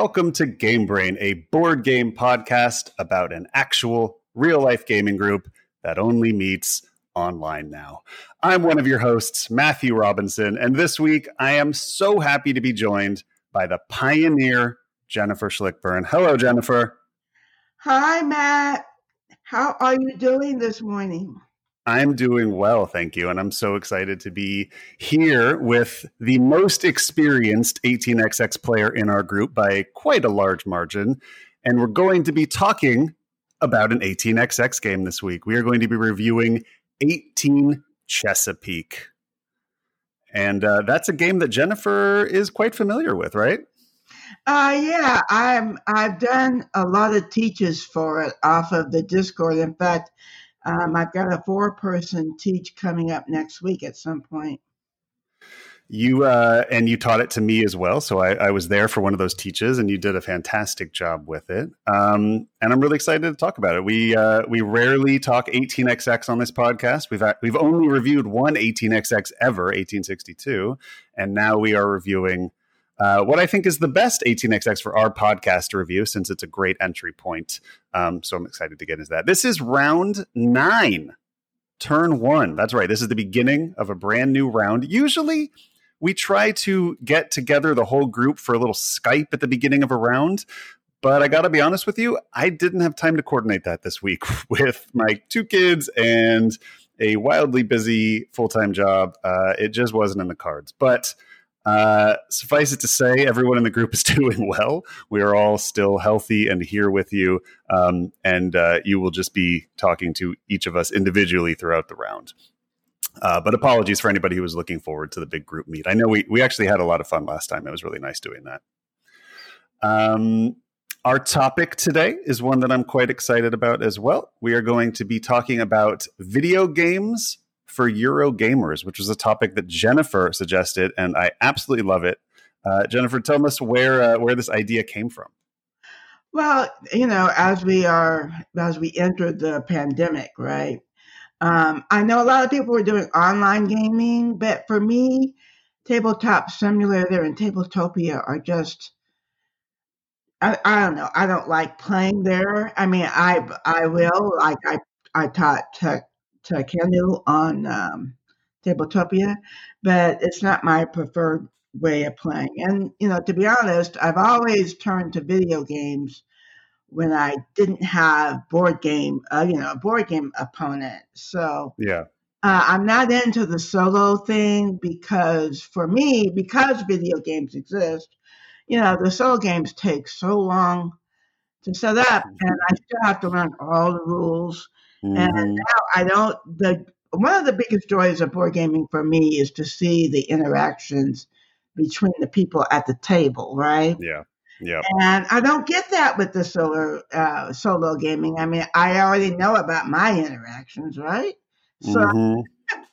welcome to Game Brain, a board game podcast about an actual real life gaming group that only meets online now. I'm one of your hosts, Matthew Robinson, and this week I am so happy to be joined by the pioneer, Jennifer Schlickburn. Hello, Jennifer. Hi, Matt. How are you doing this morning? I'm doing well, thank you. And I'm so excited to be here with the most experienced 18xx player in our group by quite a large margin. And we're going to be talking about an 18xx game this week. We are going to be reviewing 18 Chesapeake. And uh, that's a game that Jennifer is quite familiar with, right? Uh, yeah, I'm. I've done a lot of teaches for it off of the Discord. In fact, um, I've got a four-person teach coming up next week at some point. You uh, and you taught it to me as well, so I, I, was there for one of those teaches, and you did a fantastic job with it. Um, and I'm really excited to talk about it. We uh, we rarely talk 18xx on this podcast. We've we've only reviewed one 18xx ever, 1862, and now we are reviewing uh, what I think is the best 18xx for our podcast review, since it's a great entry point. Um, so I'm excited to get into that. This is round nine, turn one. That's right. This is the beginning of a brand new round. Usually we try to get together the whole group for a little Skype at the beginning of a round. But I got to be honest with you, I didn't have time to coordinate that this week with my two kids and a wildly busy full time job. Uh, it just wasn't in the cards. But uh, suffice it to say, everyone in the group is doing well. We are all still healthy and here with you. Um, and uh, you will just be talking to each of us individually throughout the round. Uh, but apologies for anybody who was looking forward to the big group meet. I know we we actually had a lot of fun last time. It was really nice doing that. Um, our topic today is one that I'm quite excited about as well. We are going to be talking about video games for Euro gamers, which was a topic that Jennifer suggested, and I absolutely love it. Uh, Jennifer, tell us where uh, where this idea came from. Well, you know, as we are as we entered the pandemic, right? Um, I know a lot of people were doing online gaming, but for me, Tabletop Simulator and Tabletopia are just I, I don't know. I don't like playing there. I mean, I I will like I I taught tech Tekhenu on um, Tabletopia, but it's not my preferred way of playing. And you know, to be honest, I've always turned to video games when I didn't have board game, uh, you know, a board game opponent. So yeah, uh, I'm not into the solo thing because for me, because video games exist, you know, the solo games take so long to set up, and I still have to learn all the rules. Mm-hmm. And now I don't. The one of the biggest joys of board gaming for me is to see the interactions between the people at the table, right? Yeah. Yeah. And I don't get that with the solo uh, solo gaming. I mean, I already know about my interactions, right? So, mm-hmm.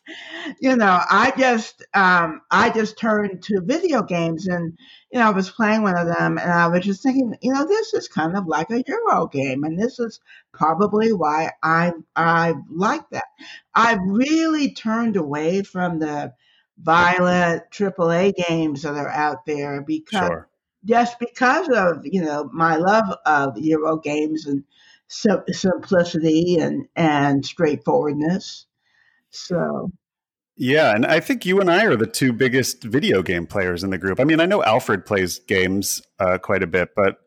you know, I just um, I just turned to video games, and you know, I was playing one of them, and I was just thinking, you know, this is kind of like a Euro game, and this is probably why I I like that. I really turned away from the violent AAA games that are out there because. Sure just because of you know my love of Euro games and simplicity and and straightforwardness. So. Yeah, and I think you and I are the two biggest video game players in the group. I mean, I know Alfred plays games uh, quite a bit, but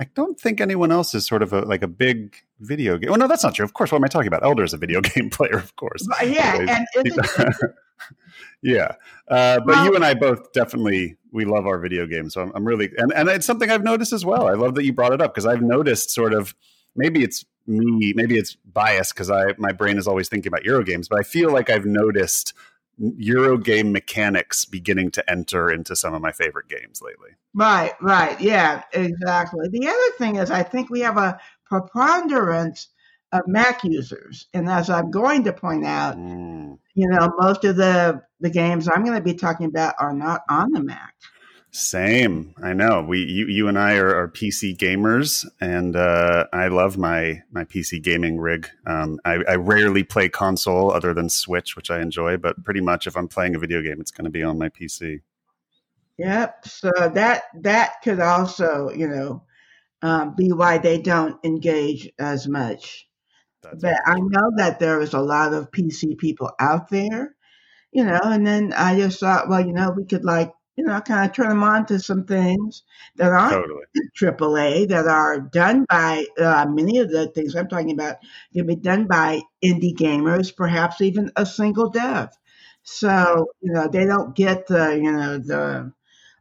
I don't think anyone else is sort of a, like a big video game. Oh no, that's not true. Of course, what am I talking about? Elder is a video game player, of course. Yeah, and yeah, uh, but well, you and I both definitely we love our video games. So I'm, I'm really and and it's something I've noticed as well. I love that you brought it up because I've noticed sort of maybe it's me, maybe it's biased because I my brain is always thinking about Euro games, but I feel like I've noticed Euro game mechanics beginning to enter into some of my favorite games lately. Right, right, yeah, exactly. The other thing is, I think we have a preponderance of Mac users, and as I'm going to point out, mm. you know, most of the the games I'm going to be talking about are not on the Mac. Same. I know. We you, you and I are, are PC gamers, and uh, I love my my PC gaming rig. Um, I, I, rarely play console other than Switch, which I enjoy, but pretty much if I'm playing a video game, it's going to be on my PC. Yep. So that that could also, you know, um, be why they don't engage as much. That's but I know that there is a lot of PC people out there, you know, and then I just thought, well, you know, we could like, you know, kind of turn them on to some things that aren't totally. AAA, that are done by uh, many of the things I'm talking about can be done by indie gamers, perhaps even a single dev. So, you know, they don't get the, you know, the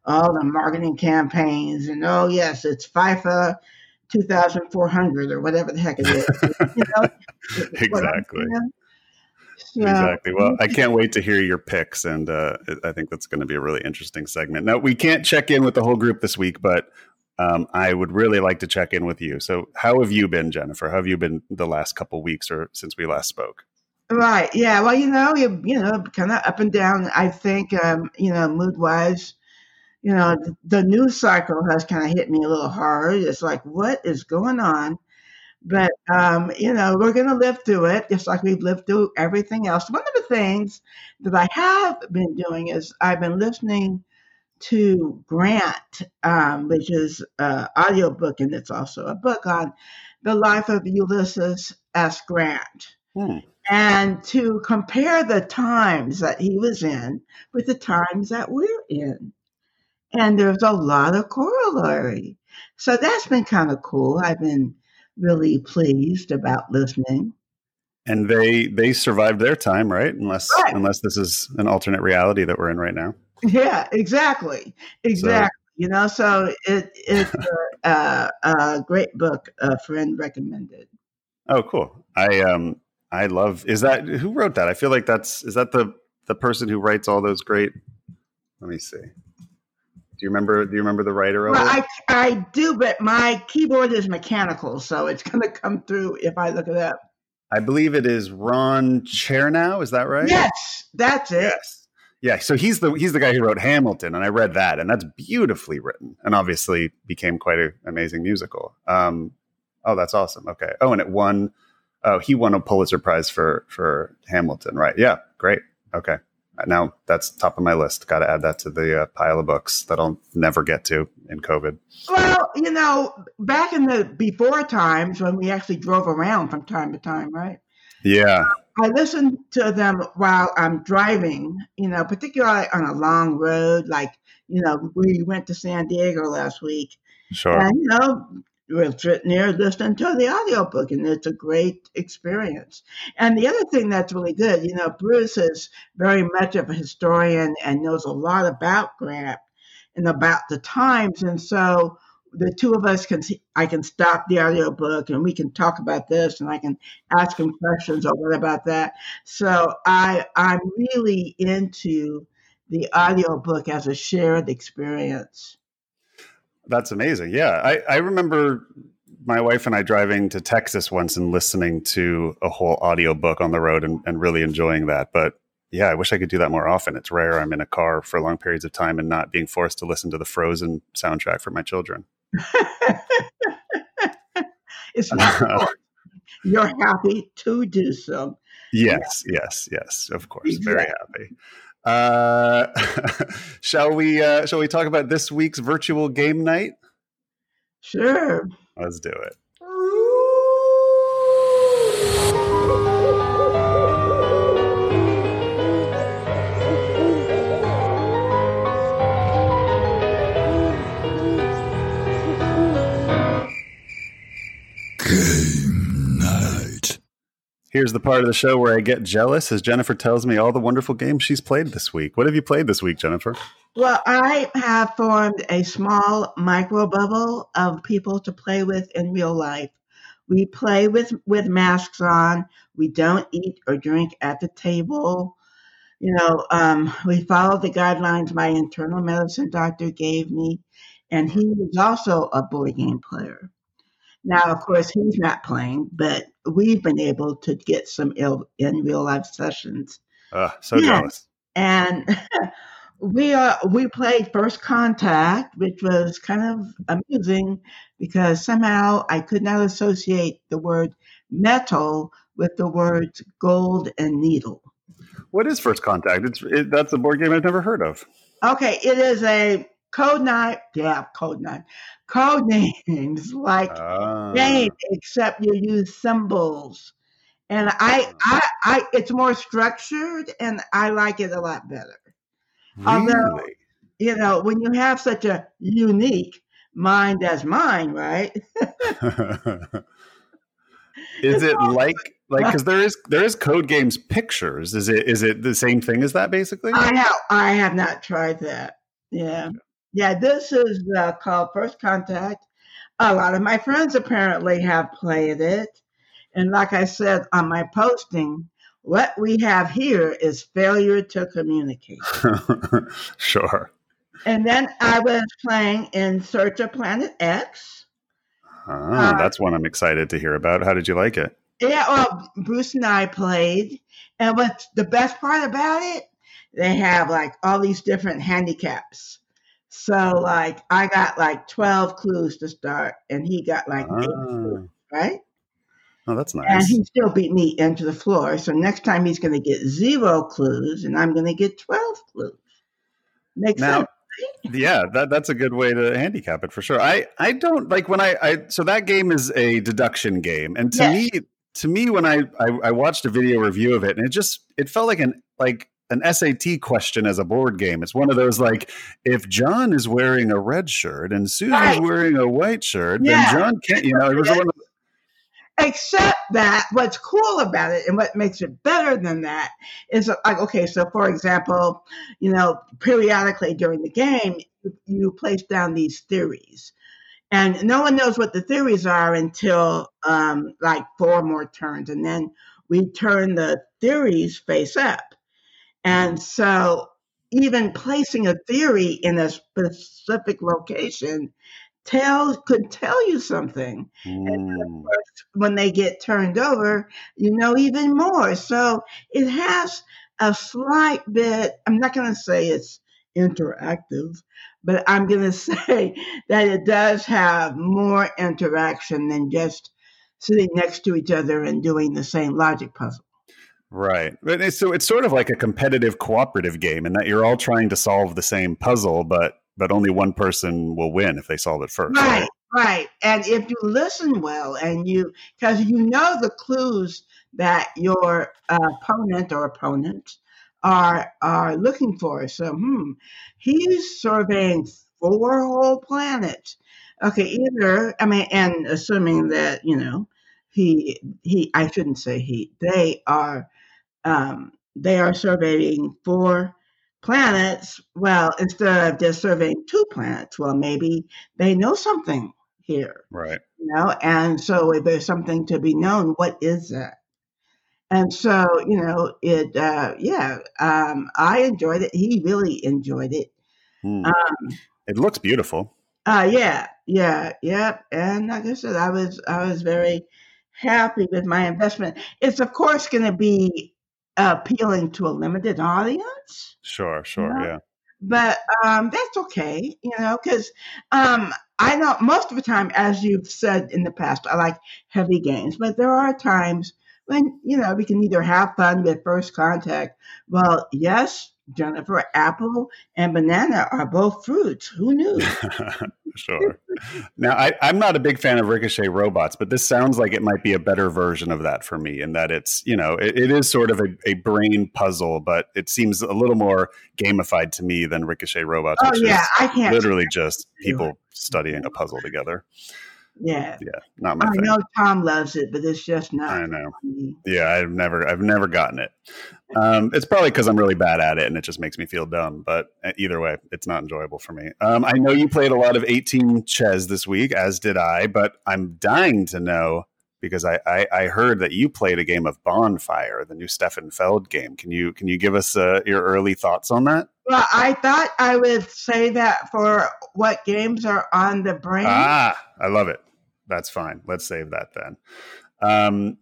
all the marketing campaigns and oh yes, it's FIFA 2400 or whatever the heck it is. you know? exactly. Exactly. Well, I can't wait to hear your picks, and uh, I think that's going to be a really interesting segment. Now, we can't check in with the whole group this week, but um, I would really like to check in with you. So, how have you been, Jennifer? How have you been the last couple weeks or since we last spoke? Right. Yeah. Well, you know, you, you know, kind of up and down. I think, um, you know, mood wise, you know, the, the news cycle has kind of hit me a little hard. It's like, what is going on? But, um, you know, we're going to live through it just like we've lived through everything else. One of the things that I have been doing is I've been listening to Grant, um, which is an audiobook, and it's also a book on the life of Ulysses S. Grant. Hmm. And to compare the times that he was in with the times that we're in. And there's a lot of corollary. So that's been kind of cool. I've been really pleased about listening. And they they survived their time, right? Unless right. unless this is an alternate reality that we're in right now. Yeah, exactly, exactly. So, you know, so it it's a, a, a, great book a friend recommended. Oh, cool! I um I love. Is that who wrote that? I feel like that's is that the the person who writes all those great. Let me see. Do you remember? Do you remember the writer of well, it? I I do, but my keyboard is mechanical, so it's going to come through if I look it up. I believe it is Ron Chernow. Is that right? Yes, that's it. Yes. Yeah, so he's the he's the guy who wrote Hamilton, and I read that, and that's beautifully written, and obviously became quite an amazing musical. Um, oh, that's awesome. Okay. Oh, and it won. Oh, he won a Pulitzer Prize for for Hamilton, right? Yeah, great. Okay now that's top of my list. Got to add that to the uh, pile of books that I'll never get to in COVID. Well, you know, back in the before times when we actually drove around from time to time, right? Yeah. I listen to them while I'm driving, you know, particularly on a long road. Like, you know, we went to San Diego last week. Sure. And, you know, we're sitting there listening to the audiobook and it's a great experience. And the other thing that's really good, you know, Bruce is very much of a historian and knows a lot about Grant and about the times. And so the two of us can see, I can stop the audiobook and we can talk about this and I can ask him questions or what about that. So I I'm really into the audiobook as a shared experience. That's amazing. Yeah. I, I remember my wife and I driving to Texas once and listening to a whole audiobook on the road and, and really enjoying that. But yeah, I wish I could do that more often. It's rare I'm in a car for long periods of time and not being forced to listen to the Frozen soundtrack for my children. it's not You're happy to do so. Yes, yes, yes, of course. Very happy. Uh, shall we? Uh, shall we talk about this week's virtual game night? Sure. Let's do it. Here's the part of the show where I get jealous as Jennifer tells me all the wonderful games she's played this week. What have you played this week, Jennifer? Well, I have formed a small micro bubble of people to play with in real life. We play with, with masks on. We don't eat or drink at the table. You know, um, we follow the guidelines my internal medicine doctor gave me, and he was also a board game player. Now, of course, he's not playing, but we've been able to get some Ill, in real life sessions. Uh, so yeah. jealous. And we uh, we played First Contact, which was kind of amusing because somehow I could not associate the word metal with the words gold and needle. What is First Contact? It's it, that's a board game I've never heard of. Okay, it is a code nine. Yeah, code nine. Code names like uh. game, except you use symbols. And I, I, I, it's more structured, and I like it a lot better. Really? Although, you know, when you have such a unique mind as mine, right? is it like like because there is there is code games pictures is it is it the same thing as that basically i have i have not tried that yeah yeah this is uh, called first contact a lot of my friends apparently have played it and like i said on my posting what we have here is failure to communicate sure and then i was playing in search of planet x Oh, uh, that's one I'm excited to hear about. How did you like it? Yeah, well, Bruce and I played, and what's the best part about it? They have like all these different handicaps. So, like, I got like 12 clues to start, and he got like eight clues, ah. right? Oh, that's nice. And he still beat me into the floor. So, next time he's going to get zero clues, and I'm going to get 12 clues. Makes now, sense yeah, that that's a good way to handicap it for sure. I I don't like when I I so that game is a deduction game, and to yes. me to me when I, I I watched a video review of it, and it just it felt like an like an SAT question as a board game. It's one of those like if John is wearing a red shirt and Susan's right. wearing a white shirt, yeah. then John can't. You know, it was one of Except that what's cool about it and what makes it better than that is like, okay, so for example, you know, periodically during the game, you place down these theories. And no one knows what the theories are until um, like four more turns. And then we turn the theories face up. And so even placing a theory in a specific location tell could tell you something. Mm. when they get turned over, you know even more. So it has a slight bit. I'm not going to say it's interactive, but I'm going to say that it does have more interaction than just sitting next to each other and doing the same logic puzzle. Right. So it's sort of like a competitive cooperative game in that you're all trying to solve the same puzzle, but but only one person will win if they solve it first. Right, right. right. And if you listen well and you, because you know the clues that your uh, opponent or opponents are are looking for. So, hmm, he's surveying four whole planets. Okay, either I mean, and assuming that you know he he, I shouldn't say he. They are um, they are surveying four planets, well, instead of just surveying two planets, well, maybe they know something here. Right. You know, and so if there's something to be known, what is that? And so, you know, it, uh, yeah, um, I enjoyed it. He really enjoyed it. Mm. Um, it looks beautiful. Uh, yeah, yeah, yeah. And like I said, I was, I was very happy with my investment. It's of course going to be appealing to a limited audience. Sure, sure, you know? yeah. But um, that's okay, you know, because um, I know most of the time, as you've said in the past, I like heavy games, but there are times when, you know, we can either have fun with first contact. Well, yes, Jennifer, apple and banana are both fruits. Who knew? sure. Now, I, am not a big fan of Ricochet robots, but this sounds like it might be a better version of that for me in that it's, you know, it, it is sort of a, a, brain puzzle, but it seems a little more gamified to me than Ricochet robots. Oh, yeah. I can't. Literally just people studying a puzzle together. Yeah. Yeah. Not my I thing. know Tom loves it, but it's just not. I know. Yeah, I've never I've never gotten it. Um, it's probably because I'm really bad at it and it just makes me feel dumb. But uh, either way, it's not enjoyable for me. Um, I know you played a lot of 18 Ches this week, as did I, but I'm dying to know because I, I, I heard that you played a game of Bonfire, the new Stefan Feld game. Can you can you give us uh, your early thoughts on that? Well, I thought I would say that for what games are on the brain. Ah, I love it that's fine. Let's save that then. Um,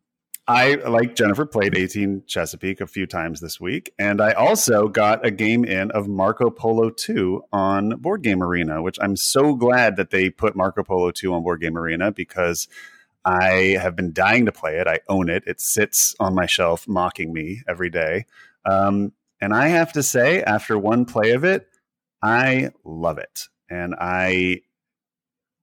I, like Jennifer, played 18 Chesapeake a few times this week, and I also got a game in of Marco Polo 2 on Board Game Arena, which I'm so glad that they put Marco Polo 2 on Board Game Arena because I have been dying to play it. I own it. It sits on my shelf mocking me every day. Um, and I have to say, after one play of it, I love it. And I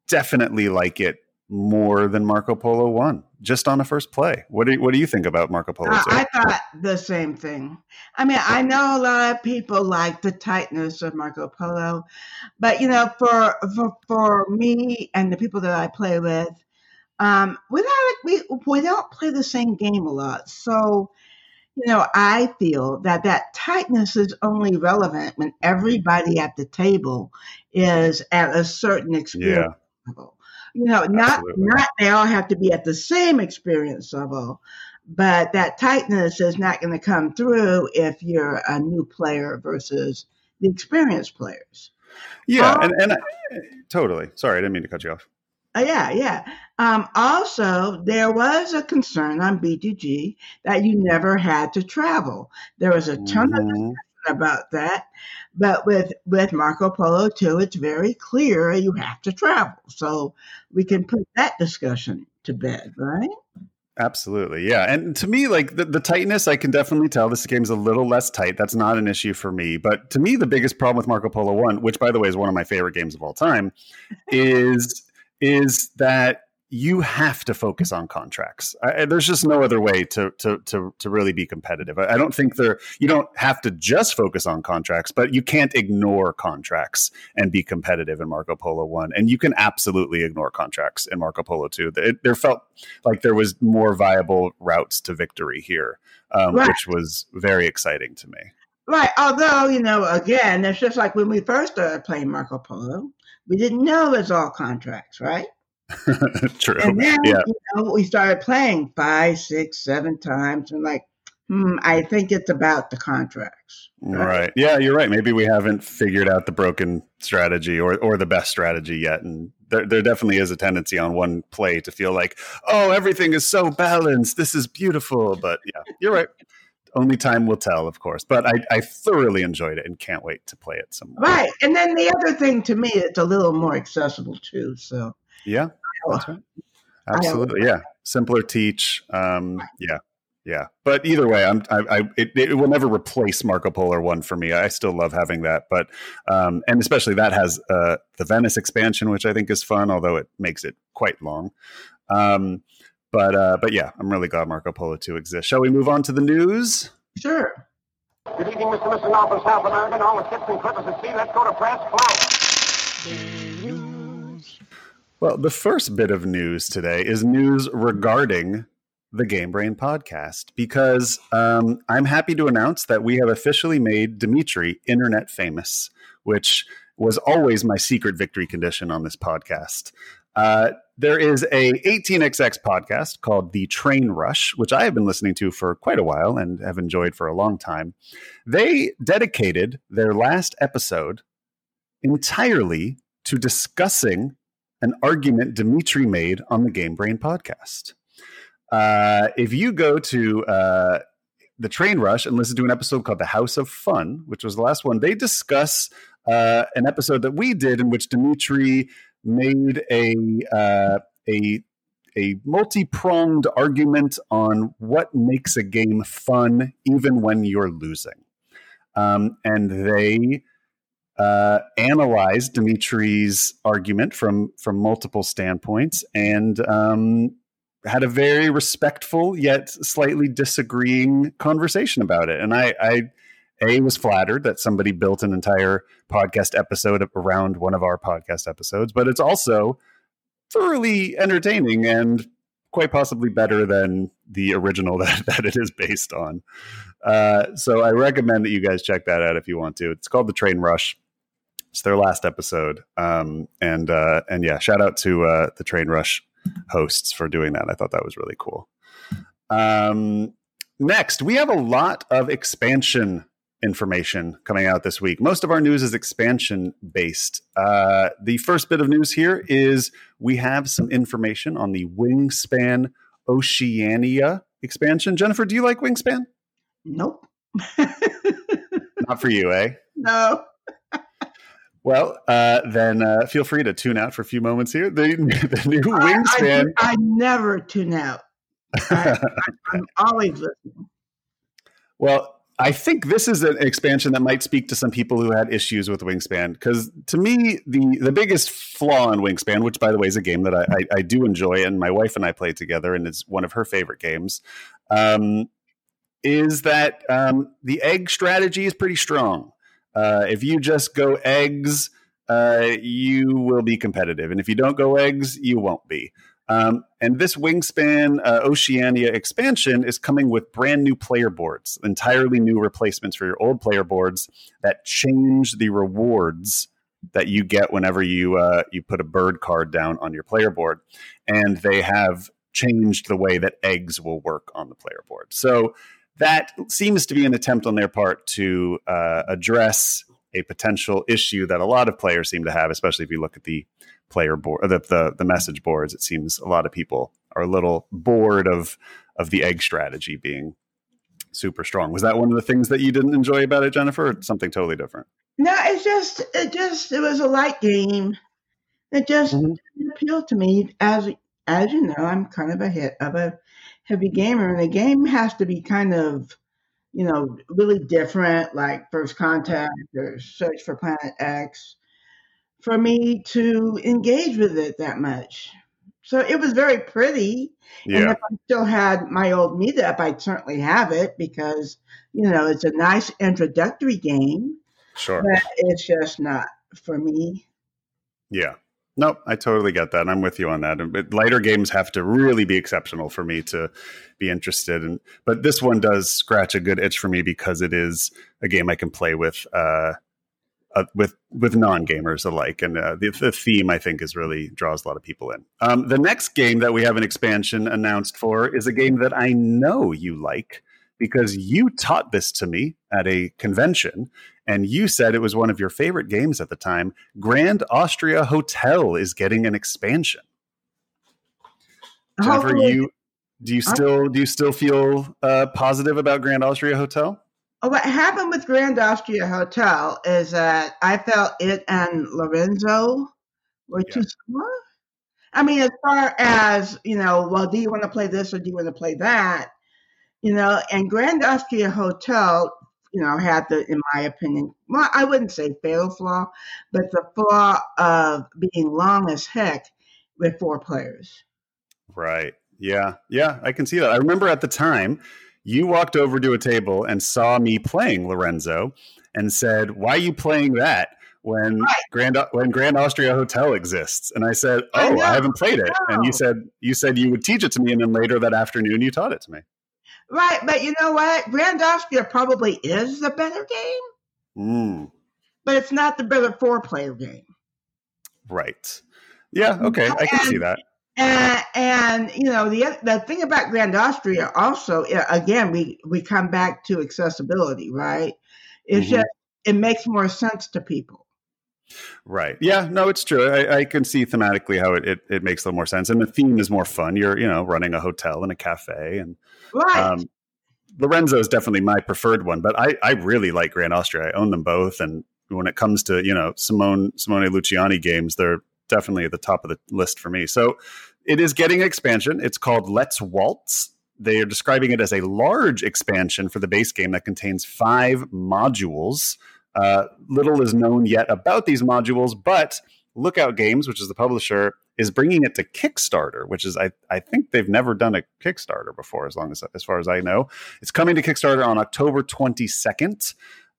definitely like it more than Marco Polo 1 just on a first play. What do you, what do you think about Marco Polo 2? I, thought the same thing. I mean, I know a lot of people like the tightness of Marco Polo, but you know, for for, for me and the people that I play with, um, without it, we we don't play the same game a lot. So, you know, I feel that that tightness is only relevant when everybody at the table is at a certain experience yeah. level you know, not Absolutely. not they all have to be at the same experience level, but that tightness is not going to come through if you're a new player versus the experienced players. Yeah, um, and, and I, totally. Sorry, I didn't mean to cut you off. Uh, yeah, yeah. Um, also, there was a concern on BGG that you never had to travel. There was a ton mm-hmm. of about that. But with with Marco Polo two, it's very clear you have to travel. So we can put that discussion to bed, right? Absolutely. Yeah. And to me, like the, the tightness, I can definitely tell this game's a little less tight. That's not an issue for me. But to me, the biggest problem with Marco Polo 1, which by the way is one of my favorite games of all time, is is that you have to focus on contracts. I, there's just no other way to to to to really be competitive. I, I, don't think there. You don't have to just focus on contracts, but you can't ignore contracts and be competitive in Marco Polo one. And you can absolutely ignore contracts in Marco Polo two. It, there felt like there was more viable routes to victory here, um, right. which was very exciting to me. Right. Although you know, again, it's just like when we first started playing Marco Polo, we didn't know it was all contracts, right? True. And then yeah. you know, we started playing five, six, seven times, and like, hmm, I think it's about the contracts. Right? right. Yeah, you're right. Maybe we haven't figured out the broken strategy or or the best strategy yet, and there there definitely is a tendency on one play to feel like, oh, everything is so balanced. This is beautiful. But yeah, you're right. Only time will tell, of course. But I, I thoroughly enjoyed it and can't wait to play it some more. Right. And then the other thing to me, it's a little more accessible too. So yeah, that's right. Absolutely, yeah. Simpler teach. Um, yeah, yeah. But either way, I'm I, I it, it, will never replace Marco Polo one for me. I still love having that, but um, and especially that has uh, the Venice expansion, which I think is fun, although it makes it quite long. Um, but uh, but yeah, I'm really glad Marco Polo two exists. Shall we move on to the news? Sure. Good evening, Mr. Mr. North South American. All the ships and clippers at sea. Let's go to press. Fly. Well, the first bit of news today is news regarding the Game Brain podcast because um, I'm happy to announce that we have officially made Dimitri internet famous, which was always my secret victory condition on this podcast. Uh, there is a 18xx podcast called The Train Rush, which I have been listening to for quite a while and have enjoyed for a long time. They dedicated their last episode entirely to discussing an argument Dimitri made on the Game Brain podcast. Uh, if you go to uh, the Train Rush and listen to an episode called The House of Fun, which was the last one, they discuss uh, an episode that we did in which Dimitri made a uh, a a multi-pronged argument on what makes a game fun even when you're losing. Um, and they uh, analyzed Dimitri's argument from from multiple standpoints and um, had a very respectful yet slightly disagreeing conversation about it. And I, I a was flattered that somebody built an entire podcast episode around one of our podcast episodes, but it's also thoroughly entertaining and quite possibly better than the original that, that it is based on. Uh, so I recommend that you guys check that out if you want to. It's called The Train Rush. It's their last episode, um, and uh, and yeah, shout out to uh, the Train Rush hosts for doing that. I thought that was really cool. Um, next, we have a lot of expansion information coming out this week. Most of our news is expansion based. Uh, the first bit of news here is we have some information on the Wingspan Oceania expansion. Jennifer, do you like Wingspan? Nope. Not for you, eh? No. Well, uh, then uh, feel free to tune out for a few moments here. The, the new Wingspan. I, I, I never tune out. I, am always listening. Well, I think this is an expansion that might speak to some people who had issues with Wingspan. Because to me, the the biggest flaw in Wingspan, which by the way is a game that I, I, I do enjoy, and my wife and I play together, and it's one of her favorite games, um, is that um, the egg strategy is pretty strong. Uh, if you just go eggs, uh, you will be competitive, and if you don't go eggs, you won't be. Um, and this Wingspan uh, Oceania expansion is coming with brand new player boards, entirely new replacements for your old player boards that change the rewards that you get whenever you uh, you put a bird card down on your player board, and they have changed the way that eggs will work on the player board. So that seems to be an attempt on their part to uh, address a potential issue that a lot of players seem to have, especially if you look at the player board, the, the the message boards. It seems a lot of people are a little bored of of the egg strategy being super strong. Was that one of the things that you didn't enjoy about it, Jennifer, or something totally different? No, it's just it just it was a light game. It just mm-hmm. appealed to me as as you know, I'm kind of a hit of a heavy gamer, and the game has to be kind of you know really different, like First Contact or Search for Planet X for me to engage with it that much. So it was very pretty. Yeah. And if I still had my old meetup, I'd certainly have it because, you know, it's a nice introductory game. Sure. But it's just not for me. Yeah. Nope, I totally get that. I'm with you on that. But lighter games have to really be exceptional for me to be interested in. But this one does scratch a good itch for me because it is a game I can play with uh, uh, with with non gamers alike, and uh, the, the, theme I think is really draws a lot of people in. Um, the next game that we have an expansion announced for is a game that I know you like because you taught this to me at a convention, and you said it was one of your favorite games at the time. Grand Austria Hotel is getting an expansion. Jennifer, you do you still do you still feel uh, positive about Grand Austria Hotel? what happened with Grand Austria Hotel is that I felt it and Lorenzo were yeah. too similar. I mean, as far as, you know, well, do you want to play this or do you want to play that? You know, and Grand Austria Hotel, you know, had the, in my opinion, well, I wouldn't say fatal flaw, but the flaw of being long as heck with four players. Right. Yeah. Yeah. I can see that. I remember at the time, you walked over to a table and saw me playing Lorenzo and said, "Why are you playing that?" When right. Grand when Grand Austria Hotel exists, and I said, "Oh, I, I haven't played it." And you said you said you would teach it to me, and then later that afternoon you taught it to me. Right, but you know what? Grand Austria probably is the better game, mm. but it's not the better four-player game. Right. Yeah. Okay, I can see that. And, and you know the the thing about Grand Austria also again we we come back to accessibility, right? It's mm-hmm. just it makes more sense to people. Right. Yeah. No, it's true. I, I, can see thematically how it, it, it makes a little more sense, and the theme is more fun. You're you know running a hotel and a cafe, and right. Um, Lorenzo is definitely my preferred one, but I I really like Grand Austria. I own them both, and when it comes to you know Simone Simone Luciani games, they're definitely at the top of the list for me. So it is getting expansion. It's called Let's Waltz. They are describing it as a large expansion for the base game that contains five modules. Uh, little is known yet about these modules, but Lookout Games, which is the publisher, is bringing it to Kickstarter, which is I, I think they've never done a Kickstarter before, as long as as far as I know. It's coming to Kickstarter on October 22nd.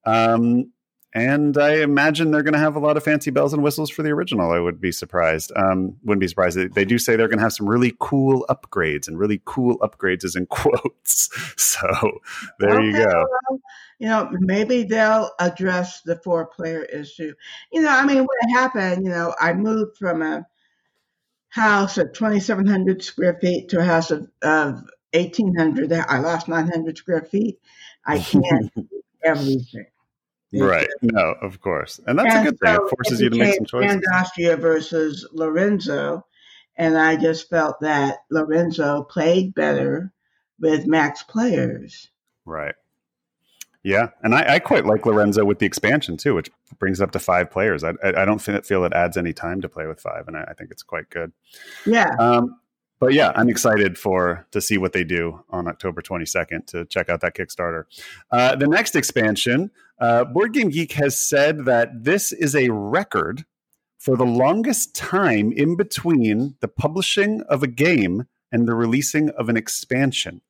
Um, and I imagine they're going to have a lot of fancy bells and whistles for the original. I would be surprised. Um, wouldn't be surprised. They, they do say they're going to have some really cool upgrades, and really cool upgrades is in quotes. So there okay, you go. Well, you know, maybe they'll address the four-player issue. You know, I mean, what happened? You know, I moved from a house of 2,700 square feet to a house of, of 1,800. I lost 900 square feet. I can't everything. Right. No, of course. And that's and a good so thing. It forces it you to make some choices. Austria versus Lorenzo. And I just felt that Lorenzo played better with max players. Right. Yeah, and I, I, quite like Lorenzo with the expansion too, which brings it up to five players. I, I, I don't feel it adds any time to play with five, and I, I think it's quite good. Yeah. Um, but yeah, I'm excited for to see what they do on October 22nd to check out that Kickstarter. Uh, the next expansion, uh, Board Game Geek has said that this is a record for the longest time in between the publishing of a game and the releasing of an expansion.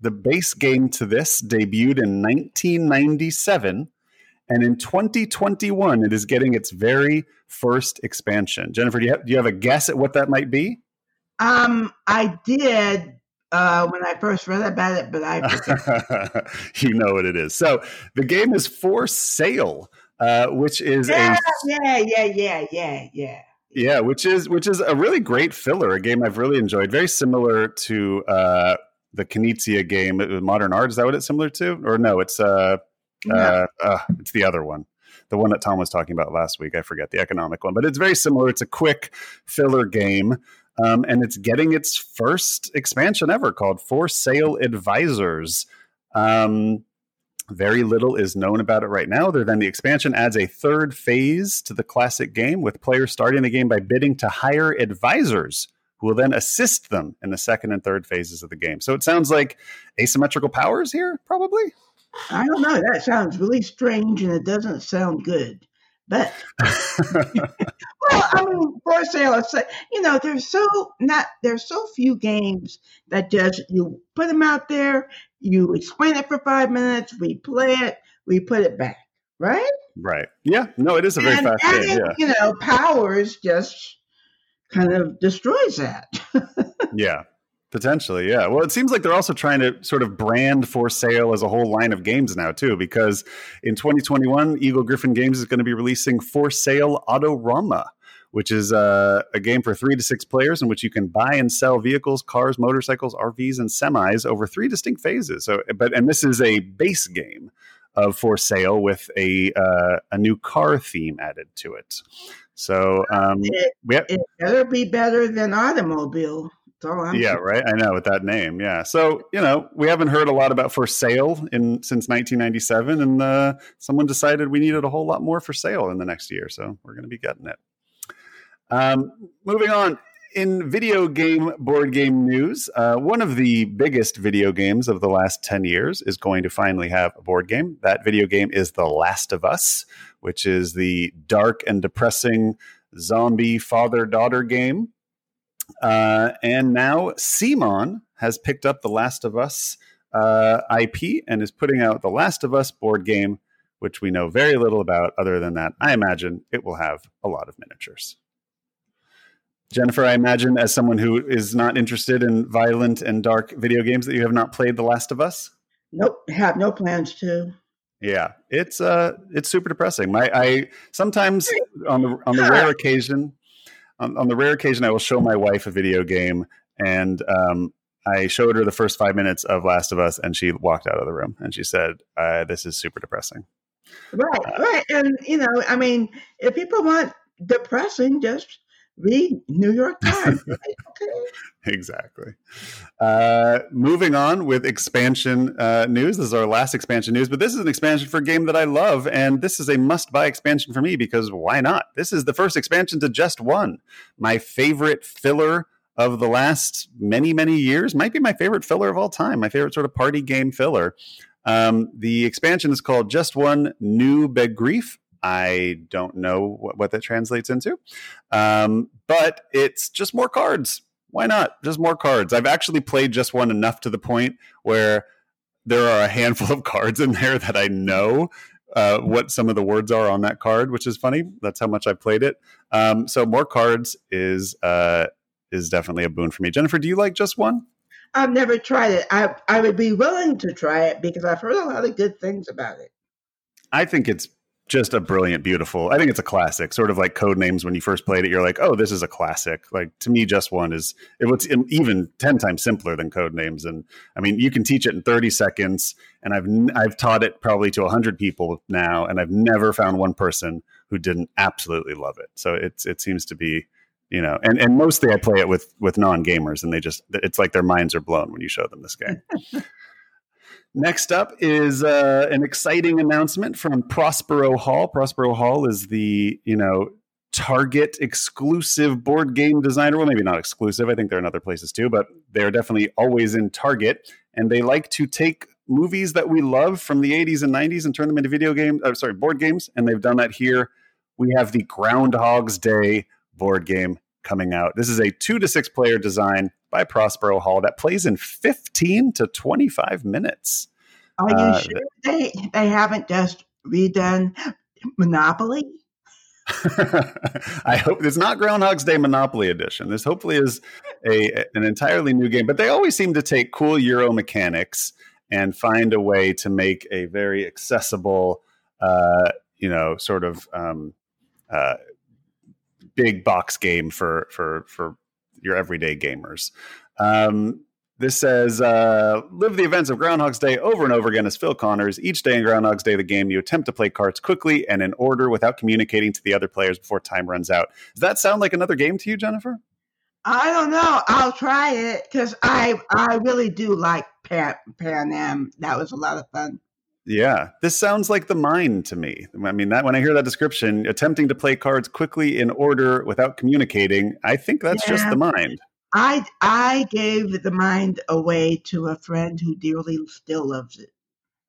The base game to this debuted in 1997, and in 2021, it is getting its very first expansion. Jennifer, do you have, do you have a guess at what that might be? Um, I did uh, when I first read about it, but I you know what it is. So the game is for sale, uh, which is yeah, a yeah, yeah, yeah, yeah, yeah. Yeah, which is which is a really great filler, a game I've really enjoyed. Very similar to uh, the Knizia game, uh, Modern Art. Is that what it's similar to? Or no, it's uh, No. uh, uh, it's the other one, the one that Tom was talking about last week. I forget the economic one, but it's very similar. It's a quick filler game, um, and it's getting its first expansion ever called For Sale Advisors. Um, very little is known about it right now, other than the expansion adds a third phase to the classic game, with players starting the game by bidding to hire advisors who will then assist them in the second and third phases of the game. So it sounds like asymmetrical powers here, probably. I don't know. That sounds really strange, and it doesn't sound good. But well, I mean, for sale, you know, there's so not there's so few games that just you put them out there, you explain it for five minutes, we play it, we put it back, right? right. Yeah. No, it is a very and fast game. Yeah. you know, powers just kind of destroys that. Yeah. Potentially, yeah. Well, it seems like they're also trying to sort of brand for sale as a whole line of games now, too, because in 2021, Eagle-Gryphon Games is going to be releasing For Sale Autorama, which is uh, a game for three to six players in which you can buy and sell vehicles, cars, motorcycles, RVs, and semis over three distinct phases. So, but and this is a base game of For Sale with a uh, a new car theme added to it. So, um, it, have, it better be better than automobile. Yeah, right. I know with that name. Yeah. So you know, we haven't heard a lot about for sale in since 1997, and uh, someone decided we needed a whole lot more for sale in the next year. So we're going to be getting it. Um, moving on. In video game board game news, uh, one of the biggest video games of the last 10 years is going to finally have a board game. That video game is The Last of Us, which is the dark and depressing zombie father daughter game. Uh, and now CMON has picked up the Last of Us uh, IP and is putting out the Last of Us board game, which we know very little about. Other than that, I imagine it will have a lot of miniatures. Jennifer, I imagine, as someone who is not interested in violent and dark video games, that you have not played The Last of Us. Nope, have no plans to. Yeah, it's uh, it's super depressing. My, I sometimes on the on the rare occasion, on, on the rare occasion, I will show my wife a video game, and um, I showed her the first five minutes of Last of Us, and she walked out of the room, and she said, uh, "This is super depressing." Right, right. And, you know, I mean, if people want depressing, just read New York Times. Okay. exactly. Uh, moving on with expansion uh, news. This is our last expansion news, but this is an expansion for a game that I love, and this is a must-buy expansion for me because why not? This is the first expansion to Just One, my favorite filler of the last many many years. Might be my favorite filler of all time. My favorite sort of party game filler. Um, the expansion is called Just One New Begrief. I don't know what, what that translates into, um, but it's just more cards why not? Just more cards. I've actually played just one enough to the point where there are a handful of cards in there that I know uh, what some of the words are on that card, which is funny. That's how much I played it. Um, so more cards is uh, is definitely a boon for me. Jennifer, do you like just one? I've never tried it. I, I would be willing to try it because I've heard a lot of good things about it. I think it's just a brilliant, beautiful. I think it's a classic, sort of like code names. When you first played it, you're like, "Oh, this is a classic." Like to me, just one is it was even ten times simpler than code names. And I mean, you can teach it in 30 seconds, and I've I've taught it probably to 100 people now, and I've never found one person who didn't absolutely love it. So it's it seems to be you know and and mostly i play it with with non gamers and they just it's like their minds are blown when you show them this game next up is uh, an exciting announcement from prospero hall prospero hall is the you know Target exclusive board game designer. Well, maybe not exclusive. I think they're in other places too, but they're definitely always in Target. And they like to take movies that we love from the 80s and 90s and turn them into video games, uh, sorry, board games. And they've done that here. We have the Groundhog's Day board game coming out. This is a two to six player design by Prospero Hall that plays in 15 to 25 minutes. Are you uh, sure they, they haven't just redone Monopoly? I hope it's not Groundhog's Day Monopoly Edition. This hopefully is a an entirely new game, but they always seem to take cool Euro mechanics and find a way to make a very accessible, uh, you know, sort of um, uh, big box game for for for your everyday gamers. Um, this says, uh, live the events of Groundhog's Day over and over again as Phil Connors. Each day in Groundhog's Day, the game, you attempt to play cards quickly and in order without communicating to the other players before time runs out. Does that sound like another game to you, Jennifer? I don't know. I'll try it because I I really do like Pan, Pan Am. That was a lot of fun. Yeah, this sounds like the mind to me. I mean, that when I hear that description, attempting to play cards quickly in order without communicating, I think that's yeah. just the mind. I I gave the mind away to a friend who dearly still loves it.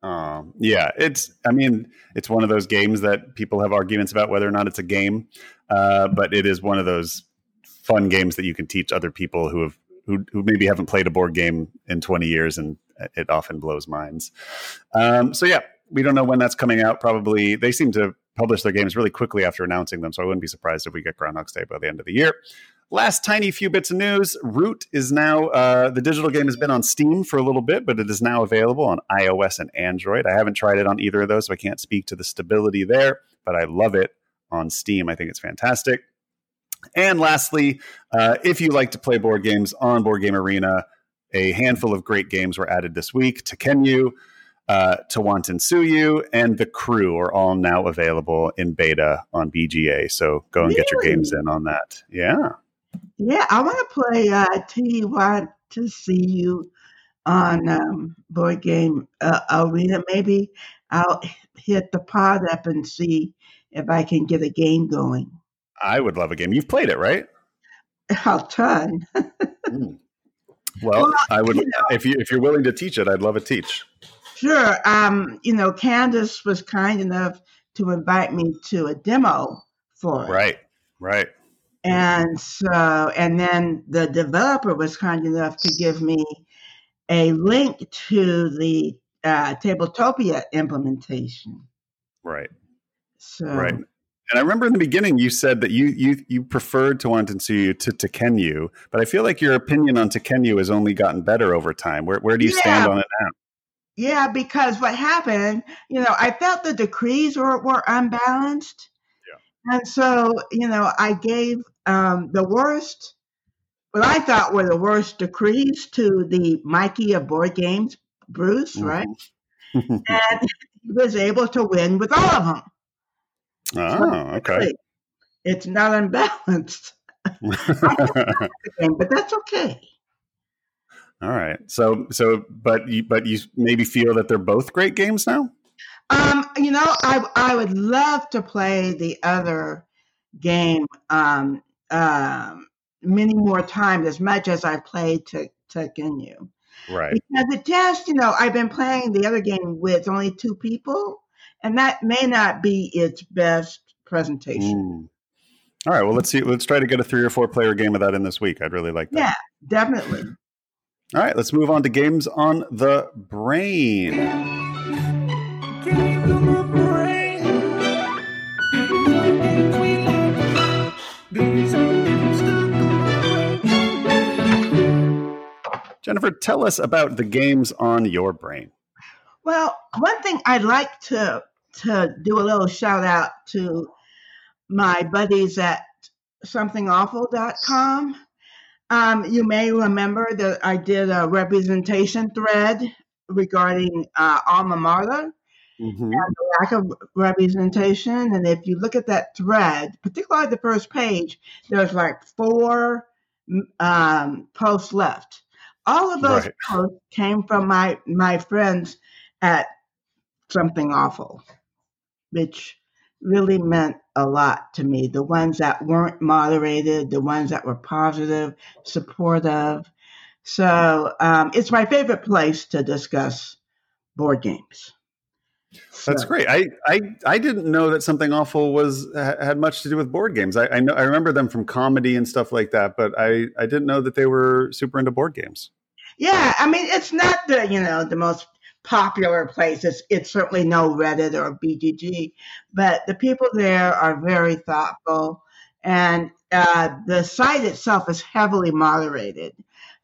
Um, yeah, it's. I mean, it's one of those games that people have arguments about whether or not it's a game, uh, but it is one of those fun games that you can teach other people who have who, who maybe haven't played a board game in 20 years and it often blows minds. Um, so yeah, we don't know when that's coming out. Probably they seem to publish their games really quickly after announcing them, so I wouldn't be surprised if we get Groundhog's Day by the end of the year. Last tiny few bits of news: Root is now uh, the digital game has been on Steam for a little bit, but it is now available on iOS and Android. I haven't tried it on either of those, so I can't speak to the stability there, but I love it on Steam. I think it's fantastic. And lastly, uh, if you like to play board games on Board Game Arena, a handful of great games were added this week. Tekhenu, uh, Tawantinsuyu, and Sue You and The Crew are all now available in beta on BGA. So go and really? get your games in on that. Yeah. Yeah, I want to play uh, T Want to See You on um, Board Game uh, Arena. Maybe I'll hit the pod up and see if I can get a game going. I would love a game. You've played it, right? A ton. mm. Well, well, I would you know, if you if you're willing to teach it, I'd love to teach. Sure. Um, you know, Candace was kind enough to invite me to a demo for it. Right. Right. And so, and then the developer was kind enough to give me a link to the uh, Tabletopia implementation. Right. So, right. And I remember in the beginning you said that you you you preferred Tawantinsuyu to Tekhenu, but I feel like your opinion on Tekhenu has only gotten better over time. Where where do you yeah. stand on it now? Yeah, because what happened, you know, I felt the decrees were, were unbalanced. Yeah. And so, you know, I gave um, the worst, what I thought were the worst decrees to the Mikey of board games, Bruce, mm-hmm. right? and he was able to win with all of them. Oh, okay. It's not unbalanced. but that's okay. All right. So so but you but you maybe feel that they're both great games now? Um, you know, I I would love to play the other game um um many more times as much as I've played to Tekhenu. Right. Because it just, you know, I've been playing the other game with only two people and that may not be its best presentation. Mm. All right, well let's see. Let's try to get a three or four player game of that in this week. I'd really like that. Yeah, definitely. All right, let's move on to games on the brain. Jennifer, tell us about the games on your brain. Well, one thing I'd like to to do a little shout out to my buddies at somethingawful.com. Um, you may remember that I did a representation thread regarding uh, alma mater mm-hmm. and the lack of representation. And if you look at that thread, particularly the first page, there's like four um, posts left. All of those right. posts came from my my friends at something awful which really meant a lot to me. The ones that weren't moderated, the ones that were positive, supportive. So um, it's my favorite place to discuss board games. That's great. I, I I didn't know that something awful was had much to do with board games. I, I know I remember them from comedy and stuff like that, but I I didn't know that they were super into board games. Yeah, I mean it's not the you know the most popular places. It's certainly no Reddit or BGG, but the people there are very thoughtful, and uh, the site itself is heavily moderated.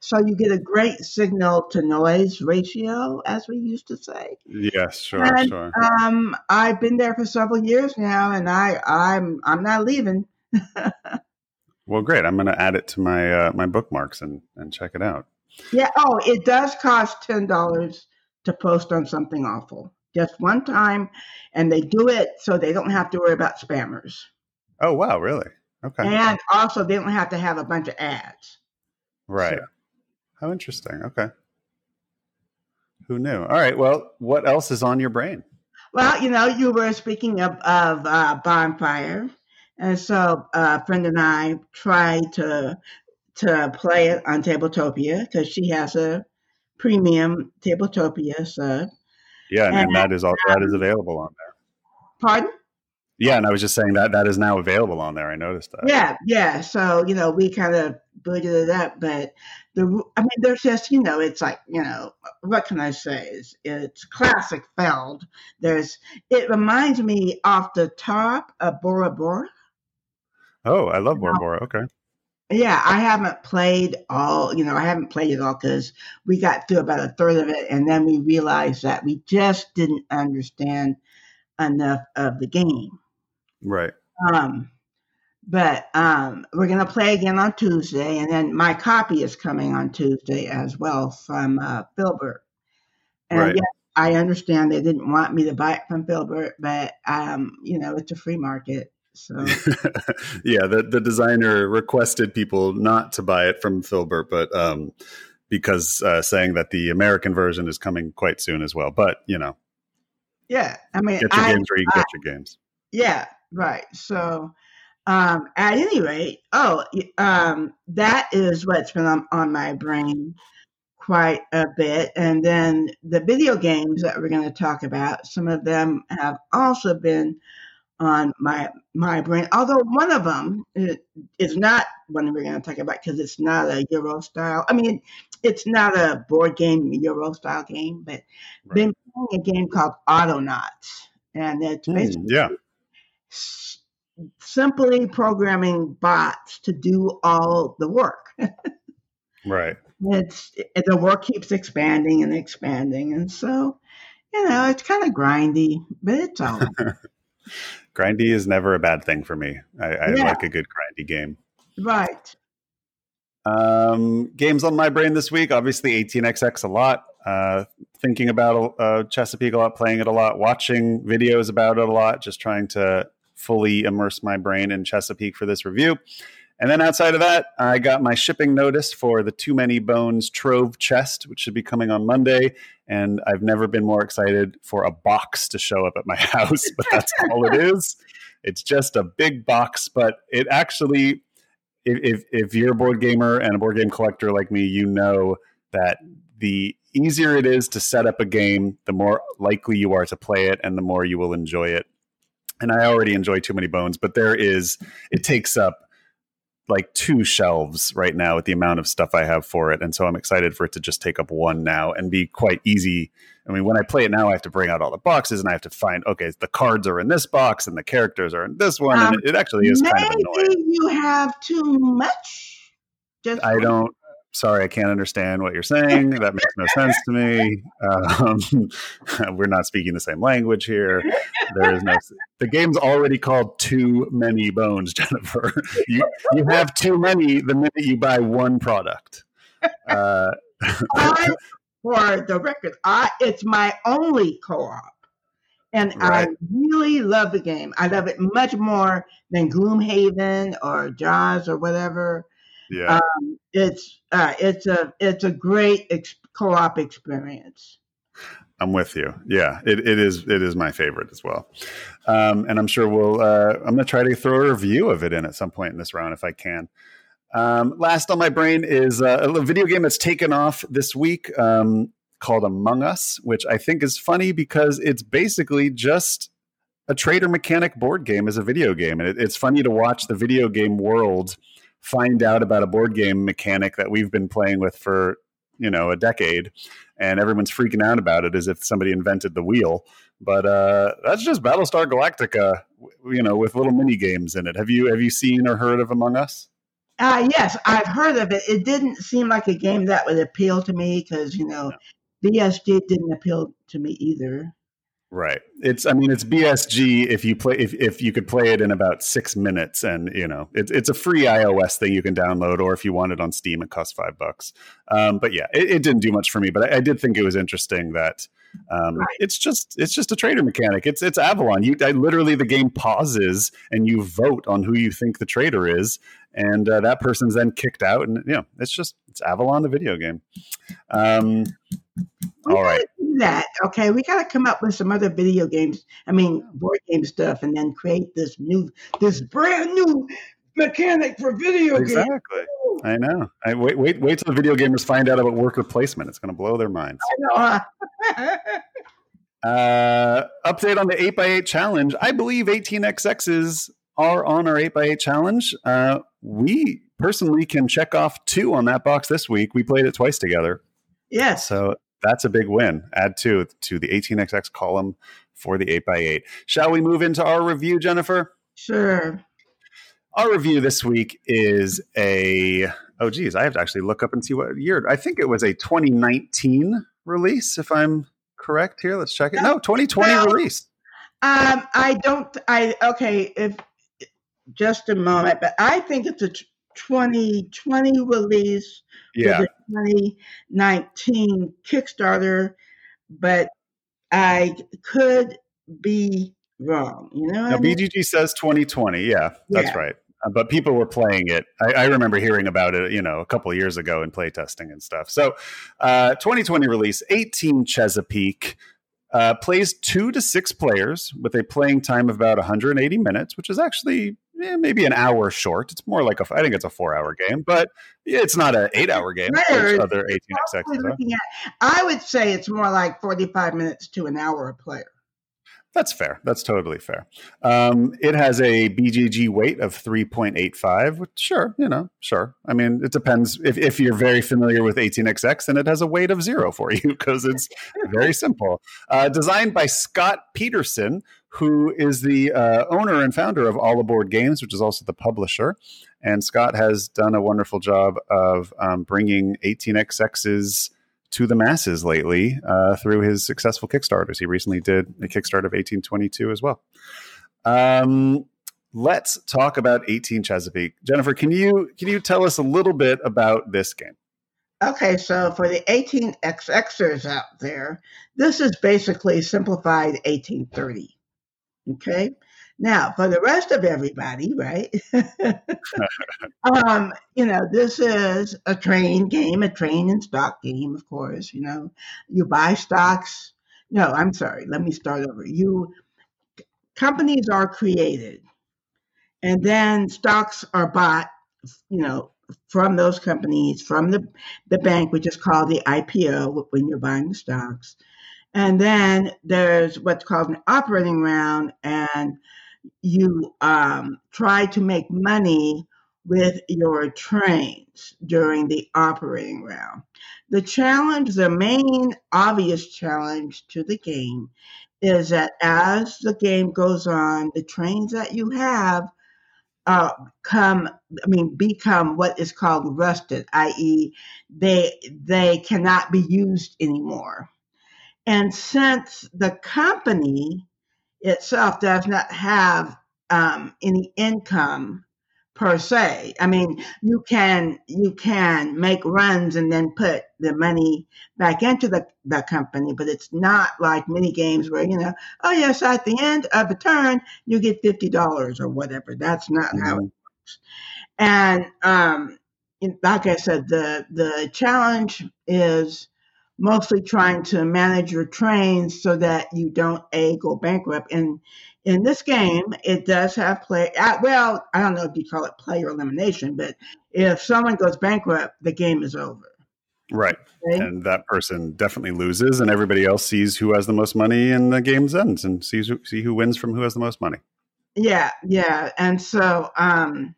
So you get a great signal to noise ratio, as we used to say. Yes, sure, and, sure. Um, I've been there for several years now, and I, I'm, I'm not leaving. well, great. I'm going to add it to my uh, my bookmarks and and check it out. Yeah. Oh, it does cost ten dollars to post on something awful, just one time, and they do it so they don't have to worry about spammers. Oh wow, really? Okay. And also, they don't have to have a bunch of ads. Right. So, how interesting. Okay. Who knew? All right. Well, what else is on your brain? Well, you know, you were speaking of, of uh, bonfire, and so uh, a friend and I tried to to play it on Tabletopia because she has a premium Tabletopia sub. Yeah, and, and that is all that is um, available on there. Pardon? Yeah, and I was just saying that that is now available on there. I noticed that. Yeah, yeah. So you know, we kind of booted it up, but the I mean, there's just you know, it's like you know, what can I say? It's, it's classic Feld. There's it reminds me off the top of Bora Bora. Oh, I love Bora Bora. Okay. Yeah, I haven't played all, you know, I haven't played it all because we got through about a third of it and then we realized that we just didn't understand enough of the game. Right. Um, but um, we're going to play again on Tuesday, and then my copy is coming on Tuesday as well from uh, Philibert. And right. yes, I understand they didn't want me to buy it from Philibert, but um, you know it's a free market. So yeah, the the designer requested people not to buy it from Philibert, but um, because uh, saying that the American version is coming quite soon as well. But you know, yeah, I mean, get your I, games where you I, get your games. Yeah, right. So, um, at any rate, oh, um, that is what's been on, on my brain quite a bit. And then the video games that we're going to talk about, some of them have also been on my my brain. Although one of them is not one we're going to talk about because it's not a Euro style. I mean, it's not a board game Euro style game, but right. been playing a game called Autonauts, and it's hmm, basically mm, yeah simply programming bots to do all the work. right. It's the work keeps expanding and expanding, and so you know it's kind of grindy, but it's all. grindy is never a bad thing for me. I, I yeah. like a good grindy game. Right. Um, games on my brain this week. Obviously, 18xx a lot. Uh, thinking about uh, Chesapeake a lot, playing it a lot, watching videos about it a lot, just trying to fully immerse my brain in Chesapeake for this review. And then outside of that, I got my shipping notice for the Too Many Bones Trove chest, which should be coming on Monday. And I've never been more excited for a box to show up at my house, but that's all it is. It's just a big box, but it actually, if, if you're a board gamer and a board game collector like me, you know that the easier it is to set up a game, the more likely you are to play it and the more you will enjoy it and I already enjoy Too Many Bones, but there is it takes up like two shelves right now with the amount of stuff I have for it, and so I'm excited for it to just take up one now and be quite easy. I mean, when I play it now, I have to bring out all the boxes and I have to find okay, the cards are in this box and the characters are in this one, um, and it, it actually is kind of annoying. Maybe You have too much. Just I don't sorry, I can't understand what you're saying. That makes no sense to me. Um, we're not speaking the same language here. There is no. The game's already called Too Many Bones, Jennifer. You you have too many the minute you buy one product. Uh, I, for the record, I it's my only co-op. And right. I really love the game. I love it much more than Gloomhaven or Jaws or whatever. Yeah, um, it's uh, it's a it's a great ex- co-op experience. I'm with you. Yeah, it, it is. It is my favorite as well, um, and I'm sure we'll. Uh, I'm going to try to throw a review of it in at some point in this round if I can. Um, last on my brain is uh, a video game that's taken off this week um, called Among Us, which I think is funny because it's basically just a traitor mechanic board game as a video game, and it, it's funny to watch the video game world find out about a board game mechanic that we've been playing with for you know a decade and everyone's freaking out about it as if somebody invented the wheel. But uh, that's just battlestar galactica you know with little mini games in it. Have you have you seen or heard of among us? Uh, yes i've heard of it. It didn't seem like a game that would appeal to me because you know bsg didn't appeal to me either Right. It's I mean it's BSG if you play if, if you could play it in about six minutes and you know it's it's a free iOS thing you can download or if you want it on Steam it costs five bucks. Um, but yeah, it, it, didn't do much for me, but I, I did think it was interesting that um, right. it's just it's just a traitor mechanic. It's it's Avalon. You I, literally the game pauses and you vote on who you think the traitor is, and uh, that person's then kicked out. And you know it's just it's Avalon the video game. Um, we All right. Do that. Okay. We got to come up with some other video games. I mean, board game stuff, and then create this new, this brand new mechanic for video exactly. games. Exactly. I know. I wait, wait, wait till the video gamers find out about worker placement. It's going to blow their minds. I know. uh, update on the 8x8 challenge. I believe 18xx's are on our 8x8 challenge. Uh, we personally can check off two on that box this week. We played it twice together. Yes. So that's a big win. Add two to the 18xx column for the 8x8. Shall we move into our review, Jennifer? Sure. Our review this week is a, oh, geez, I have to actually look up and see what year. I think it was a 2019 release, if I'm correct here. Let's check it. No, 2020 well, release. Um, I don't, I, okay, if just a moment, but I think it's a 2020 release yeah. the 2019 Kickstarter, but I could be wrong. You know, now, I mean? BGG says 2020. Yeah, that's yeah. right. Uh, but people were playing it. I, I, remember hearing about it, you know, a couple years ago in playtesting and stuff. So, uh, 2020 release, 18 Chesapeake. Uh, plays two to six players with a playing time of about 180 minutes, which is actually eh, maybe an hour short. It's more like a, I think it's a four hour game, but it's not an eight hour game. Other 18xx. I would say it's more like 45 minutes to an hour a player. That's fair. That's totally fair. Um, it has a BGG weight of 3.85, which, sure, you know, sure. I mean, it depends. If, if you're very familiar with 18xx, then it has a weight of zero for you because it's very simple. Uh, designed by Scott Petersen, who is the uh, owner and founder of All Aboard Games, which is also the publisher. And Scott has done a wonderful job of um, bringing 18xx's to the masses lately uh, through his successful Kickstarters. He recently did a Kickstarter of 1822 as well. Um, let's talk about 18 Chesapeake. Jennifer, can you can you tell us a little bit about this game? Okay, so for the 18xxers out there, this is basically simplified 1830. Okay, now, for the rest of everybody, right? um, you know, this is a train game, a train and stock game, of course. You know, you buy stocks. No, I'm sorry. Let me start over. You companies are created, and then stocks are bought. You know, from those companies, from the the bank, which is called the IPO when you're buying the stocks. And then there's what's called an operating round, and you um, try to make money with your trains during the operating round. The challenge, the main obvious challenge to the game is that as the game goes on, the trains that you have uh, come, I mean, become what is called rusted, i.e., they they cannot be used anymore. And since the company itself does not have um, any income per se. I mean, you can you can make runs and then put the money back into the, the company, but it's not like many games where you know, oh yes, at the end of a turn you get fifty dollars or whatever. That's not mm-hmm. how it works. And um, like I said, the the challenge is mostly trying to manage your trains so that you don't a go bankrupt. And in this game, it does have play. Uh, well, I don't know if you call it player elimination, but if someone goes bankrupt, the game is over. Right. Okay? And that person definitely loses, and everybody else sees who has the most money, and the game ends, and sees who, see who wins from who has the most money. Yeah, yeah, and so um,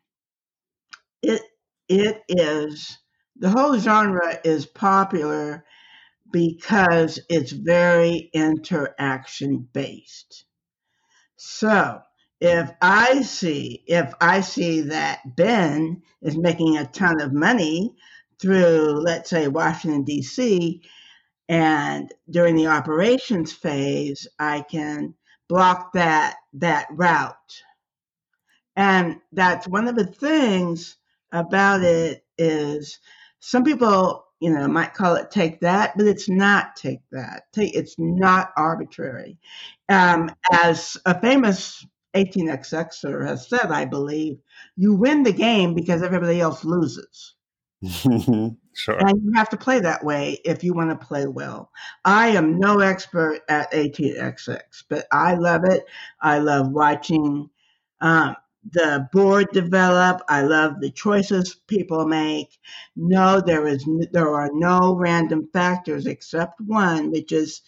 it it is the whole genre is popular because it's very interaction based. So if I see if I see that Ben is making a ton of money through, let's say, Washington D.C., and during the operations phase, I can block that that route. And that's one of the things about it is some people, you know, might call it take that, but it's not take that. Take it's not arbitrary. Um, as a famous 18xxer has said, I believe, you win the game because everybody else loses. sure. And you have to play that way if you want to play well. I am no expert at 18xx, but I love it. I love watching um, the board develop. I love the choices people make. No, there is there are no random factors except one, which is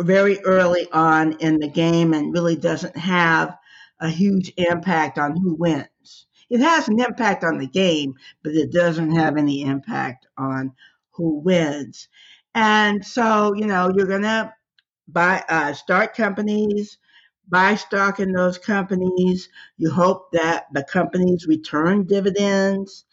very early on in the game and really doesn't have a huge impact on who wins. It has an impact on the game, but it doesn't have any impact on who wins. And so, you know, you're gonna buy uh, start companies buy stock in those companies. You hope that the companies return dividends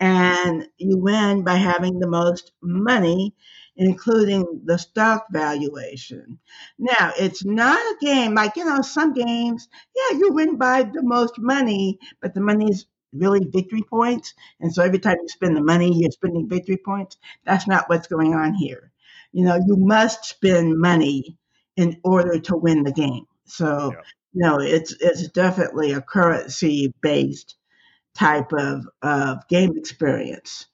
and you win by having the most money, including the stock valuation. Now, it's not a game like, you know, some games, yeah, you win by the most money, but the money is really victory points. And so every time you spend the money, you're spending victory points. That's not what's going on here. You know, you must spend money in order to win the game. So, yeah. you know, it's it's definitely a currency based type of, of game experience.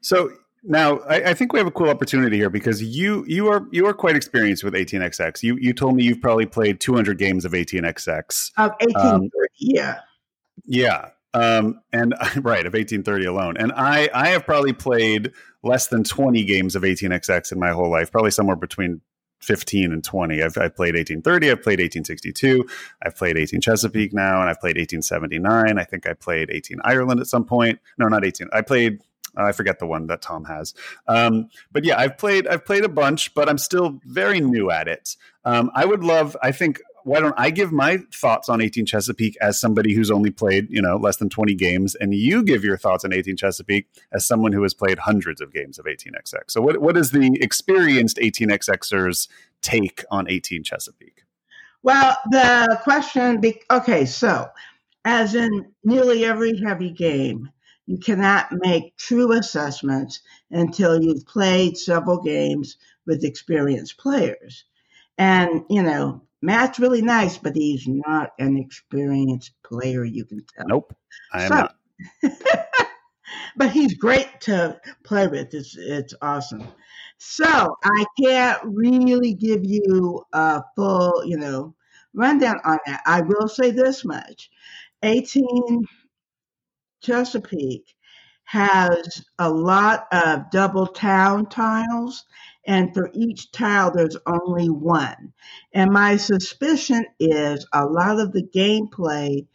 So now I, I, think we have a cool opportunity here because you you are you are quite experienced with 18xx. You you told me you've probably played 200 games of 18xx. Of 1830, um, yeah. Yeah. Um, and right of 1830 alone, and I I have probably played less than 20 games of 18xx in my whole life, probably somewhere between 15 and 20. I've, I've, played 1830, I've played 1862, I've played 18 Chesapeake now, and I've played 1879. I think I played 18 Ireland at some point. No, not 18. I played. Uh, I forget the one that Tom has, um, but yeah, I've played. I've played a bunch, but I'm still very new at it. Um, I would love. I think why don't I give my thoughts on 18 Chesapeake as somebody who's only played, you know, less than 20 games, and you give your thoughts on 18 Chesapeake as someone who has played hundreds of games of 18XX. So, what, what is the experienced 18XXer's take on 18 Chesapeake? Well, the question, be- okay, so as in nearly every heavy game, you cannot make true assessments until you've played several games with experienced players. And, you know, Matt's really nice, but he's not an experienced player, you can tell. Nope. I am so, not. but he's great to play with. It's it's awesome. So I can't really give you a full, you know, rundown on that. I will say this much. 18 Chesapeake has a lot of double town tiles and for each tile there's only one. And my suspicion is a lot of the gameplay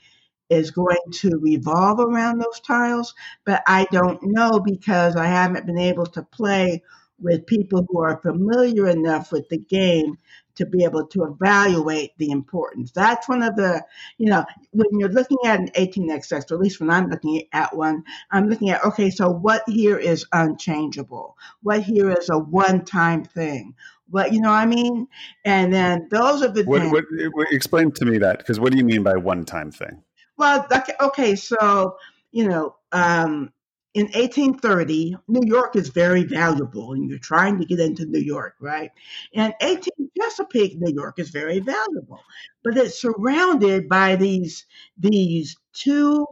is going to revolve around those tiles, but I don't know because I haven't been able to play with people who are familiar enough with the game to be able to evaluate the importance. That's one of the, you know, when you're looking at an 18xx, or at least when I'm looking at one, I'm looking at, okay, so what here is unchangeable? What here is a one time thing? What, you know what I mean? And then those are the what, things. What, what, explain to me that, because what do you mean by one time thing? Well, okay, okay so, you know, um, in 1830, New York is very valuable, and you're trying to get into New York, right? And 18 Chesapeake, New York is very valuable, but it's surrounded by these these two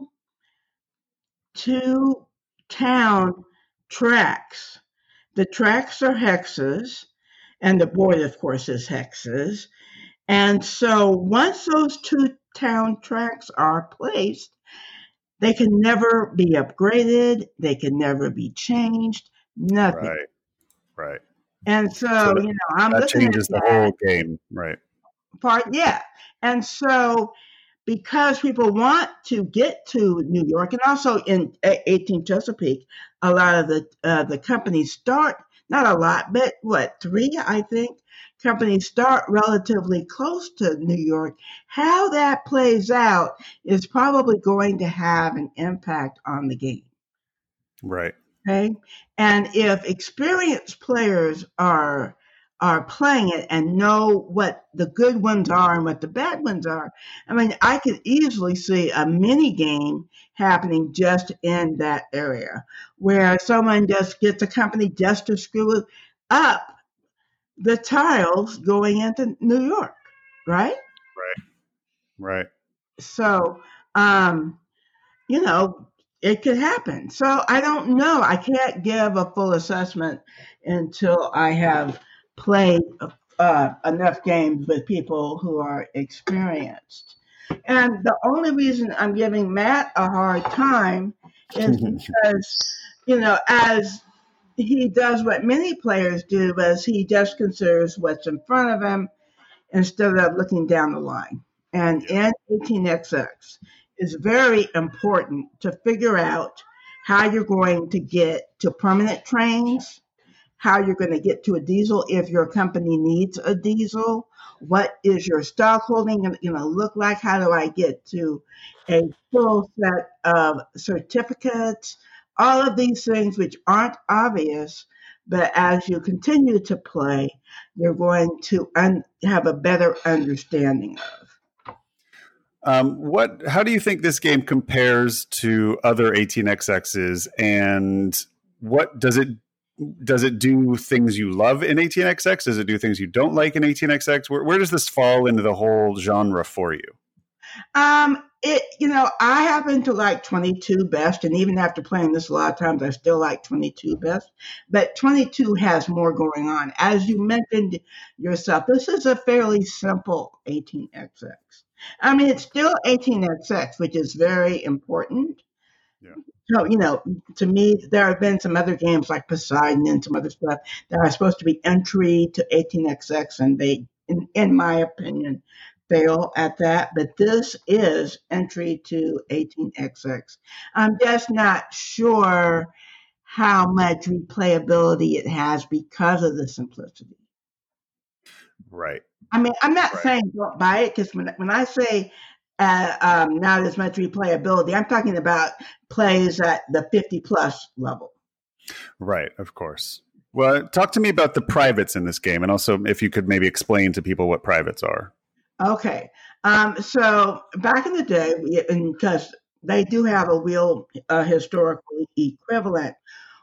two town tracks the tracks are hexes, and the board, of course, is hexes. And so once those two town tracks are placed, they can never be upgraded, they can never be changed, nothing. Right. Right. And so, so you know, I'm that changes the that. whole game, right? Part, yeah. And so, because people want to get to New York, and also in 18 Chesapeake, a lot of the uh, the companies start not a lot, but what three, I think, companies start relatively close to New York. How that plays out is probably going to have an impact on the game. Right. Okay. And if experienced players are are playing it and know what the good ones are and what the bad ones are. I mean, I could easily see a mini game happening just in that area where someone just gets a company just to screw it up the tiles going into New York, right? Right. Right. So, um, you know, it could happen. So I don't know. I can't give a full assessment until I have played uh, enough games with people who are experienced. And the only reason I'm giving Matt a hard time is because, you know, as he does what many players do, is he just considers what's in front of him instead of looking down the line. And in 18XX, it's very important to figure out how you're going to get to permanent trains how you're going to get to a diesel if your company needs a diesel. What is your stock holding going to look like? How do I get to a full set of certificates? All of these things which aren't obvious, but as you continue to play, you're going to un- have a better understanding of. Um, what? How do you think this game compares to other 18xx's, and what does it does it do things you love in 18xx? Does it do things you don't like in 18xx? Where, where does this fall into the whole genre for you? Um, it you know I happen to like 22 best, and even after playing this a lot of times, I still like 22 best. But 22 has more going on, as you mentioned yourself. This is a fairly simple 18xx. I mean, it's still 18xx, which is very important. Yeah so you know, to me, there have been some other games like Poseidon and some other stuff that are supposed to be entry to 18xx, and they, in, in my opinion, fail at that. But this is entry to 18xx. I'm just not sure how much replayability it has because of the simplicity. Right. I mean, I'm not right. saying don't buy it because when when I say uh, um, not as much replayability. I'm talking about plays at the 50 plus level. Right, of course. Well, talk to me about the privates in this game, and also if you could maybe explain to people what privates are. Okay. Um, so back in the day, because they do have a real uh, historical equivalent,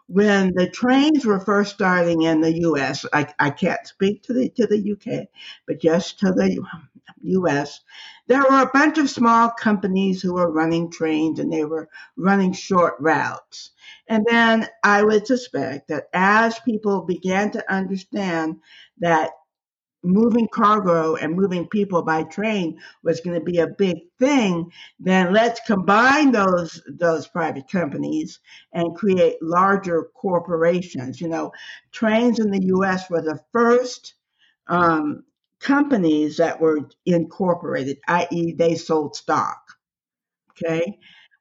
when the trains were first starting in the U.S., I, I can't speak to the to the U.K., but just to the U.S., there were a bunch of small companies who were running trains and they were running short routes. And then I would suspect that as people began to understand that moving cargo and moving people by train was going to be a big thing, then let's combine those those private companies and create larger corporations. You know, trains in the U.S. were the first um, companies that were incorporated, i.e., they sold stock. Okay.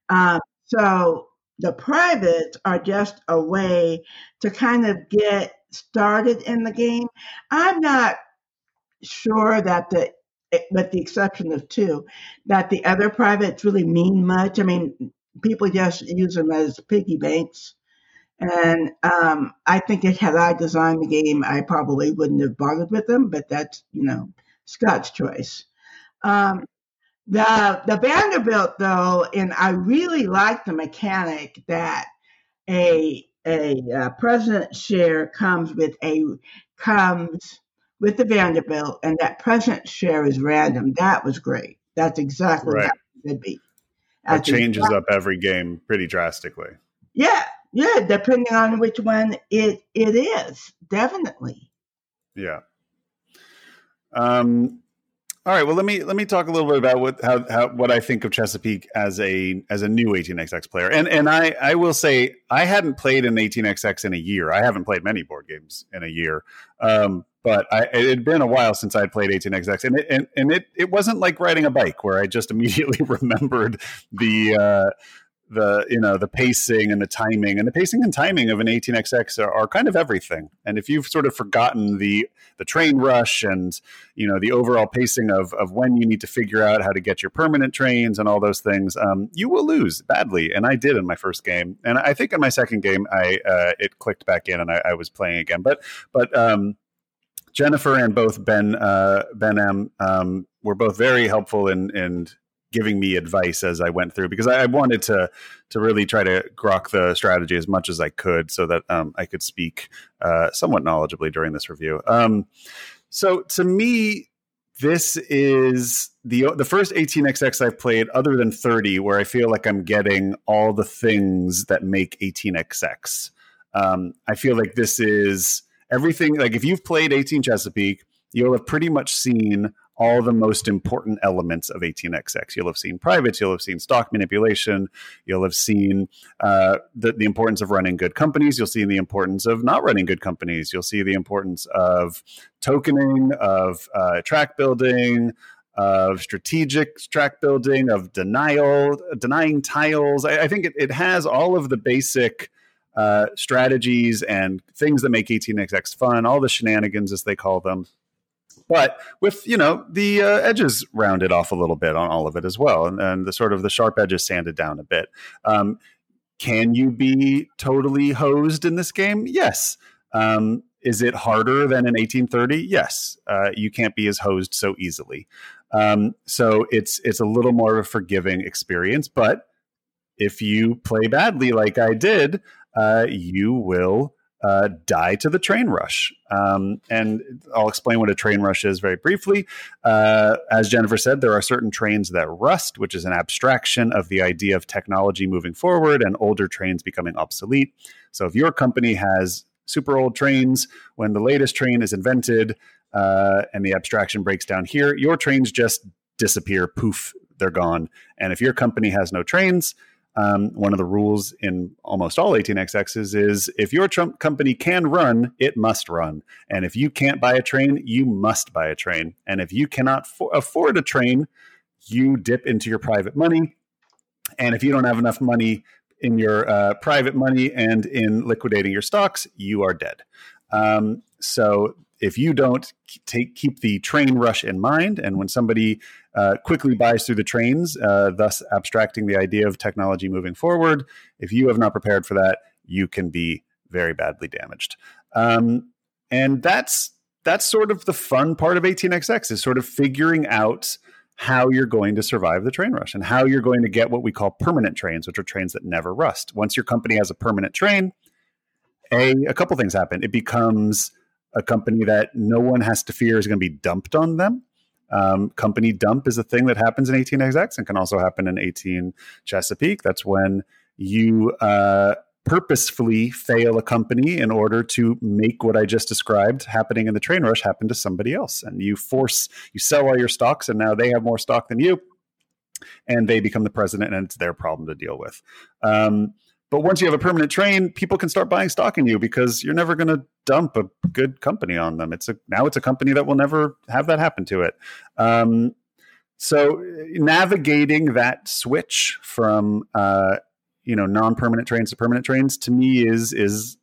Um, so the privates are just a way to kind of get started in the game. I'm not sure that the, with the exception of two, that the other privates really mean much. I mean, people just use them as piggy banks. And um, I think if had I designed the game, I probably wouldn't have bothered with them, but that's, you know, Scott's choice. Um, the the Vanderbilt though, and I really like the mechanic that a a uh, president share comes with a comes with the Vanderbilt, and that present share is random. That was great. That's exactly right. what it should be. That changes exactly. up every game pretty drastically. Yeah, Yeah, depending on which one it it is, definitely. Yeah. Um, all right. Well, let me let me talk a little bit about what how, how what I think of Chesapeake as a as a new 18xx player. And and I I will say I hadn't played an 18xx in a year. I haven't played many board games in a year. Um, but I, it had been a while since I'd played 18xx, and it, and, and it it wasn't like riding a bike where I just immediately remembered the uh, the you know the pacing and the timing and the pacing and timing of an 18xx are, are, kind of everything. And if you've sort of forgotten the the train rush and you know the overall pacing of of when you need to figure out how to get your permanent trains and all those things um, you will lose badly. And i did in my first game and i think in my second game i uh, it clicked back in and I, I, was playing again. But but um, jennifer and both ben uh, ben m um, were both very helpful in in giving me advice as I went through because I, I, wanted to to really try to grok the strategy as much as I could so that um, I could speak uh, somewhat knowledgeably during this review. Um, so to me, this is the the first 18xx I've played other than 30 where I feel like I'm getting all the things that make 18xx. Um, I feel like this is everything. Like if you've played 18 Chesapeake, you'll have pretty much seen all the most important elements of 18xx. You'll have seen privates, you'll have seen stock manipulation, you'll have seen uh, the, the importance of running good companies, you'll see the importance of not running good companies, you'll see the importance of tokening, of uh, track building, of strategic track building, of denial, denying tiles. I, I think it, it, has all of the basic uh, strategies and things that make 18xx fun, all the shenanigans as they call them but with you know the uh, edges rounded off a little bit on all of it as well, and, and the sort of the sharp edges sanded down a bit. Um, can you be totally hosed in this game? Yes. Um, is it harder than in 1830? Yes. Uh, you can't be as hosed so easily. Um, so it's it's a little more of a forgiving experience. But if you play badly, like I did, uh, you will uh, die to the train rush. Um, and I'll explain what a train rush is very briefly. Uh, as Jennifer said, there are certain trains that rust, which is an abstraction of the idea of technology moving forward and older trains becoming obsolete. So if your company has super old trains, when the latest train is invented uh, and the abstraction breaks down here, your trains just disappear, poof, they're gone. And if your company has no trains, um, one of the rules in almost all 18xx's is if your Trump company can run, it must run. And if you can't buy a train, you must buy a train. And if you cannot for- afford a train, you dip into your private money. And if you don't have enough money in your uh, private money and in liquidating your stocks, you are dead. Um, so if you don't take keep the train rush in mind, and when somebody uh, quickly buys through the trains, uh, thus abstracting the idea of technology moving forward, if you have not prepared for that, you can be very badly damaged. Um, and that's that's sort of the fun part of 18xx is sort of figuring out how you're going to survive the train rush and how you're going to get what we call permanent trains, which are trains that never rust. Once your company has a permanent train, a a couple things happen. It becomes a company that no one has to fear is going to be dumped on them. Um, company dump is a thing that happens in 18xx and can also happen in 18 Chesapeake. That's when you uh, purposefully fail a company in order to make what I just described happening in the train rush happen to somebody else. And you force, you sell all your stocks, and now they have more stock than you, and they become the president, and it's their problem to deal with. Um, but once you have a permanent train, people can start buying stock in you because you're never going to dump a good company on them. It's a now it's a company that will never have that happen to it. Um, so navigating that switch from uh, you know non-permanent trains to permanent trains to me is is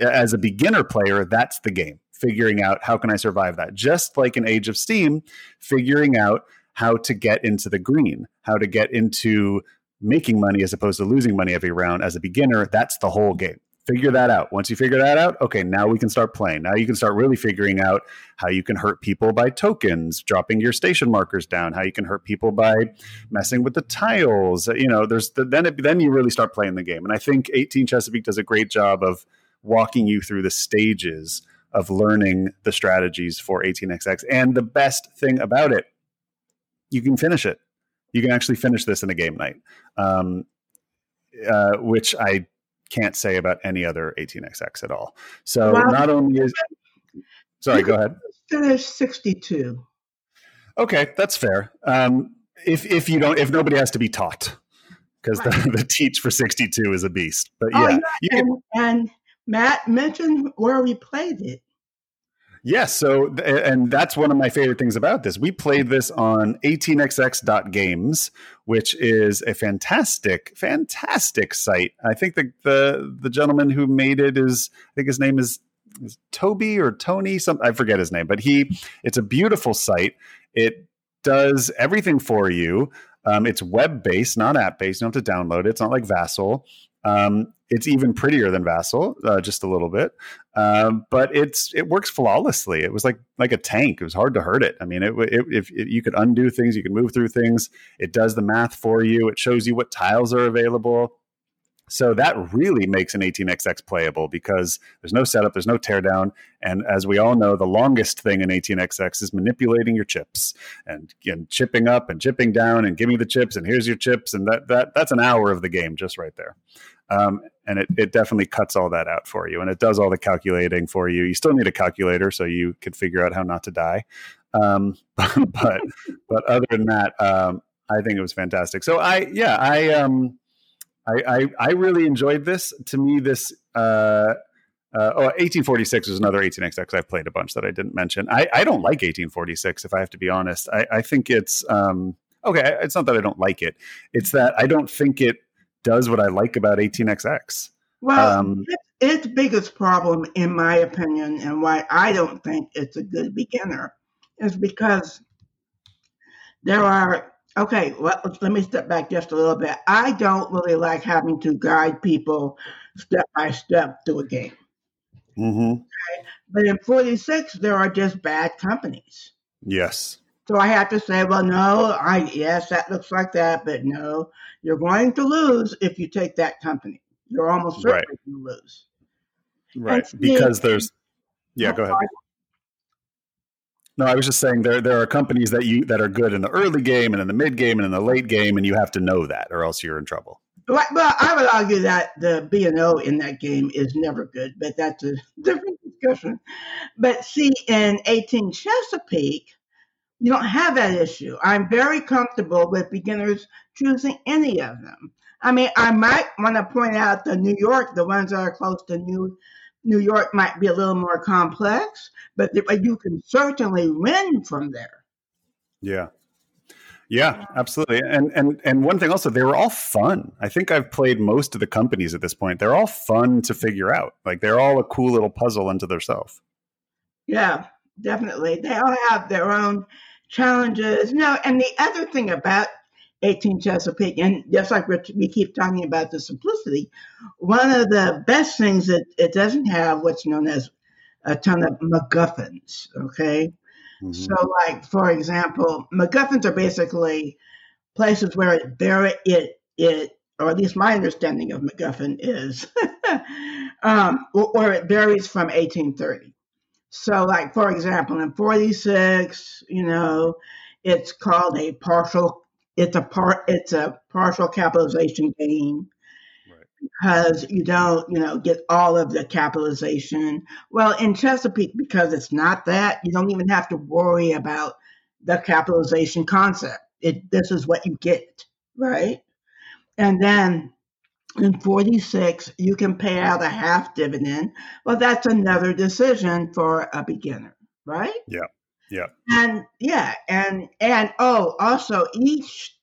as a beginner player that's the game figuring out how can i survive that just like in age of steam figuring out how to get into the green how to get into making money as opposed to losing money every round as a beginner, that's the whole game. Figure that out. Once you figure that out, okay, now we can start playing. Now you can start really figuring out how you can hurt people by tokens, dropping your station markers down, how you can hurt people by messing with the tiles. You know, there's the, then it, then you really start playing the game. And I think 18 Chesapeake does a great job of walking you through the stages of learning the strategies for 18xx. And the best thing about it, you can finish it you can actually finish this in a game night, um, uh, which I can't say about any other 18xx at all. So not only is sorry, go ahead. Finish 62. Okay, that's fair. Um, if if you don't, if nobody has to be taught, because right. the, the teach for 62 is a beast. But oh, yeah, yeah. And, and Matt mentioned where we played it. Yes. So, and that's one of my favorite things about this. We played this on 18xx.games, which is a fantastic, fantastic site. I think the, the, the gentleman who made it is, I think his name is, is Toby or Tony, some, I forget his name, but he, it's a beautiful site. It does everything for you. Um, it's web based, not app based. You don't have to download it. It's not like Vassal. Um, it's even prettier than Vassal, uh, just a little bit, um, but it's it works flawlessly. It was like like a tank. It was hard to hurt it. I mean, it, it, if it, you could undo things, you could move through things. It does the math for you. It shows you what tiles are available. So that really makes an 18xx playable because there's no setup, there's no teardown, and as we all know, the longest thing in 18xx is manipulating your chips and, and chipping up and chipping down and give me the chips and here's your chips and that that that's an hour of the game just right there. Um, and it, it definitely cuts all that out for you and it does all the calculating for you. You still need a calculator so you could figure out how not to die. Um, but but other than that, um, I think it was fantastic. So I yeah I um I, I, I really enjoyed this. To me, this uh, uh, oh, 1846 was another 18xx I've played a bunch that I didn't mention. I, I don't like 1846, if I have to be honest. I, I think it's um, okay. It's not that I don't like it; it's that I don't think it does what I like about 18xx. Well, um, its biggest problem, in my opinion, and why I don't think it's a good beginner, is because there are Okay, well, let me step back just a little bit. I don't really like having to guide people step by step through a game. Mm-hmm. Okay? But in 46, there are just bad companies. Yes. So I have to say, well, no, I yes, that looks like that, but no, you're going to lose if you take that company. You're almost certainly right. going to lose. Right, because there's yeah, go ahead. No, I was just saying there there are companies that you that are good in the early game and in the mid game and in the late game, and you have to know that, or else you're in trouble. Well, I would argue that the B and O in that game is never good, but that's a different discussion. But see, in 18 Chesapeake, you don't have that issue. I'm very comfortable with beginners choosing any of them. I mean, I might want to point out the New York, the ones that are close to New New York might be a little more complex, but you can certainly win from there. Yeah. Yeah, absolutely. And and and one thing also, they were all fun. I think I've played most of the companies at this point. They're all fun to figure out. Like they're all a cool little puzzle unto themselves. Yeah, definitely. They all have their own challenges. No, and the other thing about 18 Chesapeake. And just like we keep talking about the simplicity, one of the best things that it doesn't have what's known as a ton of MacGuffins. Okay. Mm-hmm. So, like, for example, MacGuffins are basically places where it, there it, it, or at least my understanding of MacGuffin is, um, or it varies from 1830. So, like, for example, in 46, you know, it's called a partial it's a part it's a partial capitalization gain. Right. because you don't you know get all of the capitalization. Well in chesapeake because it's not that you don't even have to worry about the capitalization concept. It this is what you get right? And then in 46 you can pay out a half dividend well that's another decision for a beginner right yeah yeah. And yeah, and and oh, also each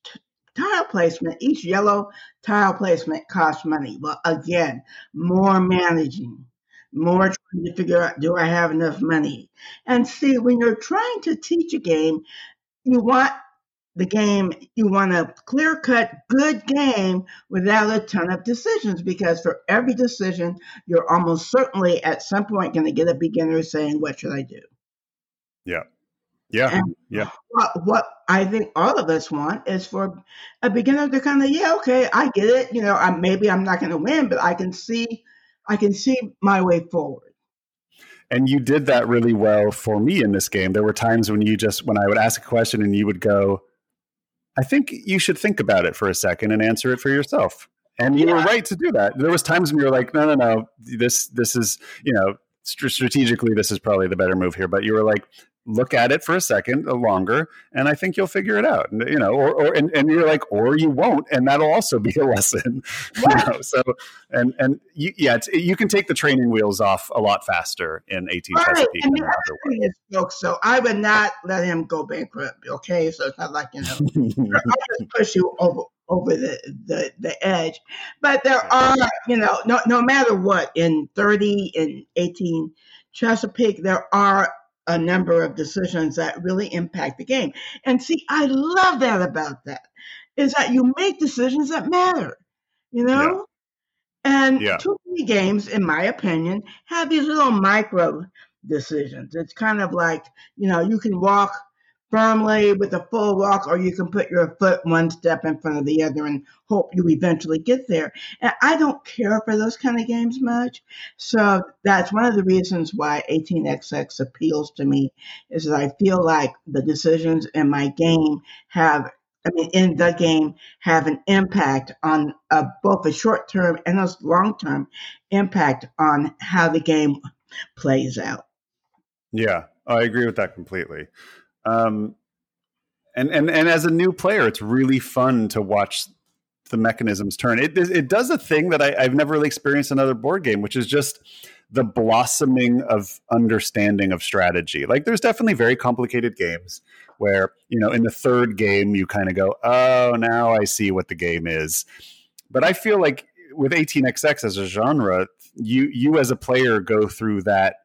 tile placement, each yellow tile placement costs money. Well, again, more managing, more trying to figure out do I have enough money? And see, when you're trying to teach a game, you want the game, you want a clear cut, good game without a ton of decisions because for every decision, you're almost certainly at some point going to get a beginner saying, What should I do? Yeah. Yeah. And yeah. What, what I think all of us want is for a beginner to kind of, yeah, okay, I get it. You know, I, maybe I'm not going to win, but I can see, I can see my way forward. And you did that really well for me in this game. There were times when you just, when I would ask a question and you would go, I think you should think about it for a second and answer it for yourself. and you yeah. were right to do that. There was times when you were like, no, no, no, this this is you know strategically this is probably the better move here, but you were like, look at it for a second uh, longer and i think you'll figure it out you know or, or and, and you're like or you won't and that'll also be a lesson you know so and and you, yeah you can take the training wheels off a lot faster in 18 right. And the is, folks, so i would not let him go bankrupt okay? So it's not like you know i just push you over over the, the, the edge but there are you know no, no matter what in 30 and 18 chesapeake there are a number of decisions that really impact the game. And see, I love that about that is that you make decisions that matter, you know? Yeah. And yeah. too many games, in my opinion, have these little micro decisions. It's kind of like, you know, you can walk firmly with a full walk, or you can put your foot one step in front of the other and hope you eventually get there. And I don't care for those kind of games much. So that's one of the reasons why 18xx appeals to me is that I feel like the decisions in my game have I mean, in the game, have an impact on uh, both a short term and a long term impact on how the game plays out. Yeah, I agree with that completely. Um, and and and as a new player, it's really fun to watch the mechanisms turn. It it does a thing that I, I've never really experienced in another board game, which is just the blossoming of understanding of strategy. Like there's definitely very complicated games where, you know, in the third game you kind of go, "Oh, now I see what the game is." But I feel like with 18xx as a genre, you you as a player go through that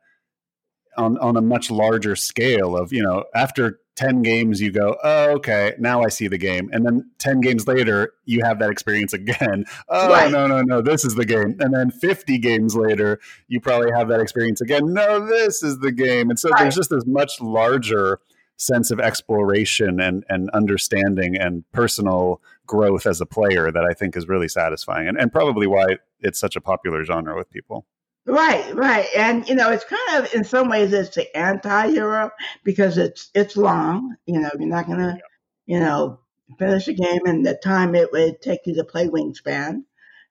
on on a much larger scale of you know after 10 games you go oh okay now i see the game. And then 10 games later you have that experience again. Oh right. no no no this is the game. And then 50 games later you probably have that experience again. No this is the game. And so right. there's just this much larger sense of exploration and and understanding and personal growth as a player that i think is really satisfying and, and probably why it's such a popular genre with people Right, right. And you know, it's kind of in some ways it's the anti-hero because it's it's long. You know, you're not gonna, you know, finish a game in the time it would take you to play Wingspan.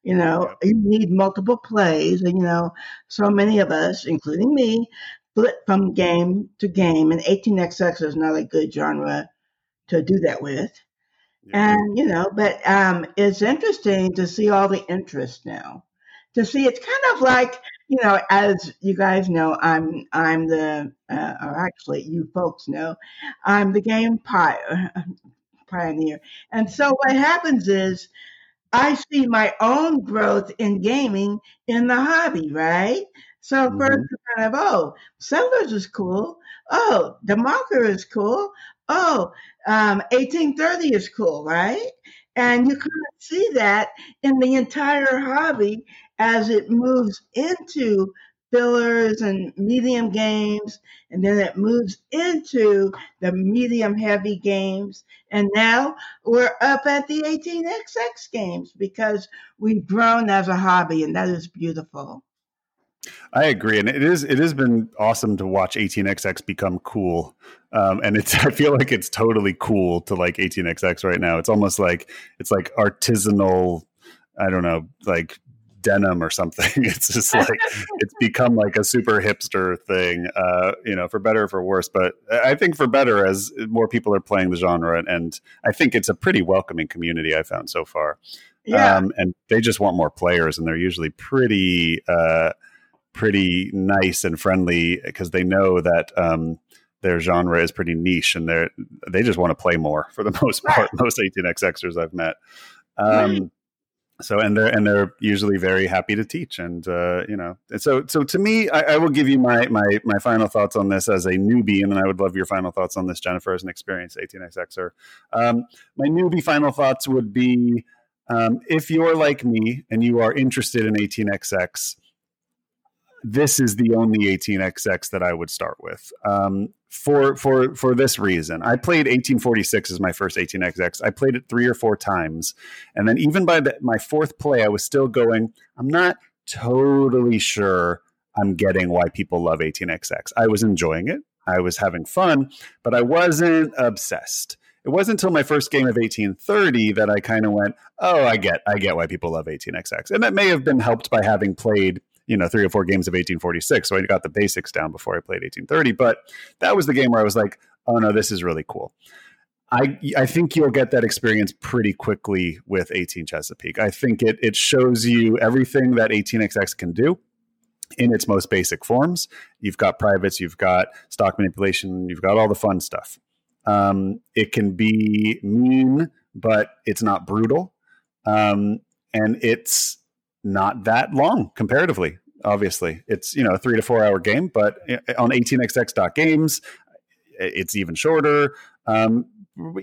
You know, you need multiple plays, and you know, so many of us, including me, flip from game to game, and 18xx is not a good genre to do that with. Yeah. And you know, but um, it's interesting to see all the interest now. To see, it's kind of like you know, as you guys know, I'm I'm the uh, or actually you folks know, I'm the game pi- pioneer. And so what happens is I see my own growth in gaming in the hobby, right? So mm-hmm. first kind of, oh, Settlers is cool. Oh, Demarker is cool. Oh, um, 1830 is cool, right? And you kind of see that in the entire hobby as it moves into fillers and medium games, and then it moves into the medium heavy games. And now we're up at the 18XX games because we've grown as a hobby, and that is beautiful. I agree, and it is it has been awesome to watch 18xx become cool, um, and it's I feel like it's totally cool to like 18xx right now. It's almost like it's like artisanal. I don't know, like denim or something. It's just like it's become like a super hipster thing, uh, you know, for better or for worse. But I think for better as more people are playing the genre, and, I think it's a pretty welcoming community I found so far. Yeah. Um, and they just want more players, and they're usually pretty, uh, pretty nice and friendly because they know that. Um, their genre is pretty niche and they they just want to play more for the most part. Most 18xxers I've met. Um, so and they're and they're usually very happy to teach and uh, you know and so so to me I, I, will give you my my my final thoughts on this as a newbie and then I would love your final thoughts on this Jennifer as an experienced 18xxer um, my newbie final thoughts would be um, if you're like me and you are interested in 18xx this is the only 18xx that I would start with. Um, for for for this reason. I played 1846 as my first 18xx. I played it three or four times, and then even by the, my fourth play, I was still going. I'm not totally sure I'm getting why people love 18xx. I was enjoying it. I was having fun, but I wasn't obsessed. it wasn't until my first game of 1830 that I kind of went, oh, I get, I get why people love 18xx, and that may have been helped by having played you know three or four games of 1846 so i got the basics down before i played 1830 but that was the game where i was like oh no this is really cool I, I think you'll get that experience pretty quickly with 18 Chesapeake. I think it it shows you everything that 18xx can do in its most basic forms. You've got privates, you've got stock manipulation, you've got all the fun stuff. Um, it can be mean, but it's not brutal, um, and it's not that long comparatively. Obviously, it's you know a three to four hour game, but on 18xx.games, it's even shorter. Um,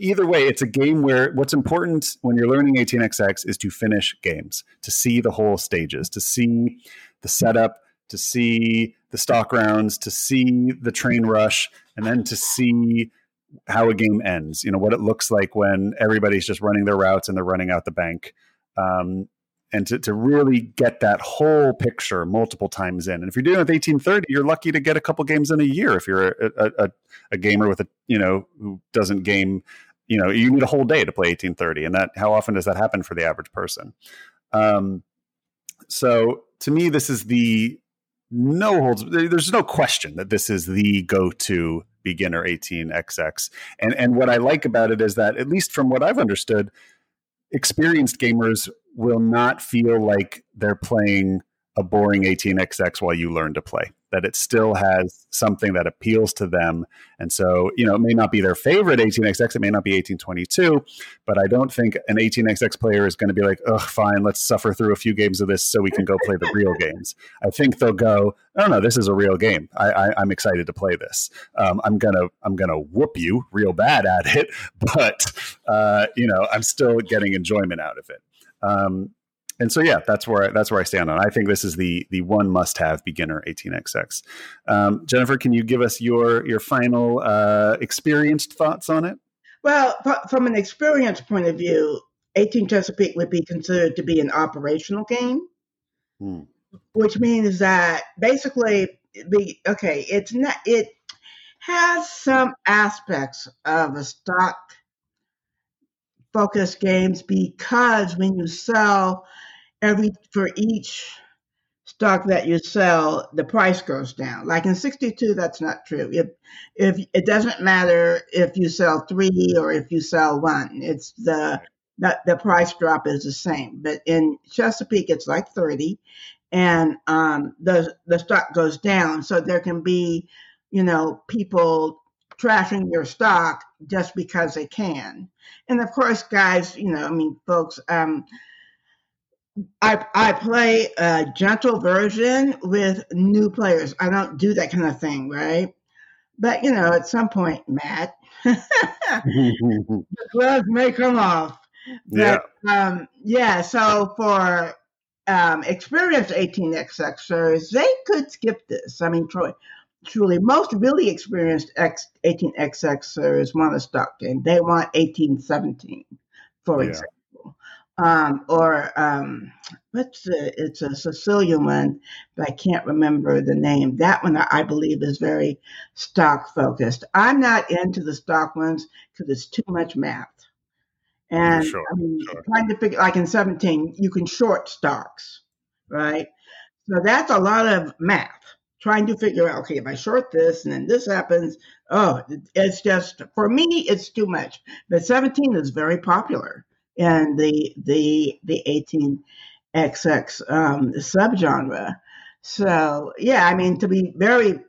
either way, it's a game where what's important when you're learning 18xx is to finish games, to see the whole stages, to see the setup, to see the stock rounds, to see the train rush, and then to see how a game ends. You know what it looks like when everybody's just running their routes and they're running out the bank. Um, and to, to really get that whole picture multiple times in. And if you're doing it with 1830, you're lucky to get a couple games in a year. If you're a, a, a gamer with a, you know, who doesn't game, you know, you need a whole day to play 1830. And that, how often does that happen for the average person? Um, so to me, this is the no holds, there's no question that this is the go to beginner 18xx. And, and what I like about it is that, at least from what I've understood, experienced gamers will not feel like they're playing a boring 18xx while you learn to play that it still has something that appeals to them. And so you know it may not be their favorite 18xx it may not be 1822 but i don't think an 18xx player is going to be like oh fine let's suffer through a few games of this so we can go play the real games. I think they'll go oh no this is a real game. I, am excited to play this. Um, i'm gonna i'm gonna whoop you real bad at it but uh, you know i'm still getting enjoyment out of it um, and so yeah, that's where I, that's where I stand on. I think this is the the one must have beginner 18xx. Um, Jennifer, can you give us your your final uh, experienced thoughts on it? Well, from an experience point of view, 18 Chesapeake would be considered to be an operational game, hmm. which means that basically the okay, it's not it has some aspects of a stock focused games because when you sell every for each stock that you sell, the price goes down. Like in 62, that's not true. If if it doesn't matter if you sell three or if you sell one, it's the the, the price drop is the same. But in Chesapeake, it's like 30, and um, the the stock goes down. So there can be, you know, people trashing your stock just because they can. And of course, guys, you know, I mean, folks, um, I I play a gentle version with new players. I don't do that kind of thing, right? But you know, at some point, Matt, the gloves may come off. But, yeah. Um, yeah. So for um, experienced 18xxers, they could skip this. I mean, Troy, truly, most really experienced X, 18xxers want a stock game. They want 1817, for yeah. example um, or um, what's the, it's a Sicilian one, but I can't remember the name. That one I believe is very stock focused. I'm not into the stock ones because it's too much math. And sure, I mean, sure. trying to figure, like in 17, you can short stocks, right? So that's a lot of math. Trying to figure out, okay, if I short this and then this happens, oh, it's just, for me, it's too much. But 17 is very popular in the the the 18xx um, subgenre. So yeah, I mean to be very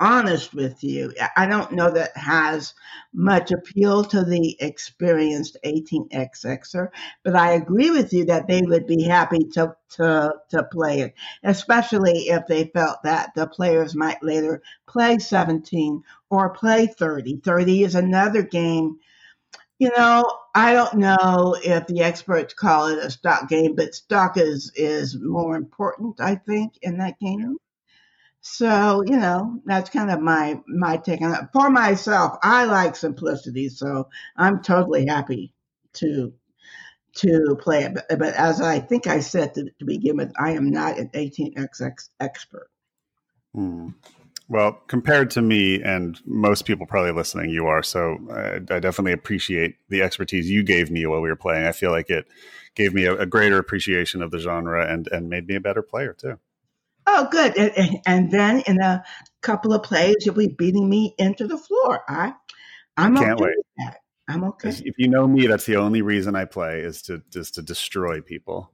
honest with you, I don't know that has much appeal to the experienced 18xxer, but I agree with you that they would be happy to, to, to play it, especially if they felt that the players might later play 17 or play 30. 30 is another game you know, I don't know if the experts call it a stock game, but stock is is more important, I think, in that game. So, you know, that's kind of my my take on it. For myself, I like simplicity, so I'm totally happy to to play it. But, but as I think I said to, to begin with, I am not an 18xx expert. Hmm. Well, compared to me and most people probably listening, you are. So I, I, definitely appreciate the expertise you gave me while we were playing. I feel like it gave me a, a greater appreciation of the genre and, and made me a better player too. Oh, good. And, and, then in a couple of plays, you'll be beating me into the floor. I, I'm Can't okay wait. with that. I'm okay. If you know me, that's the only reason I play is to just to destroy people.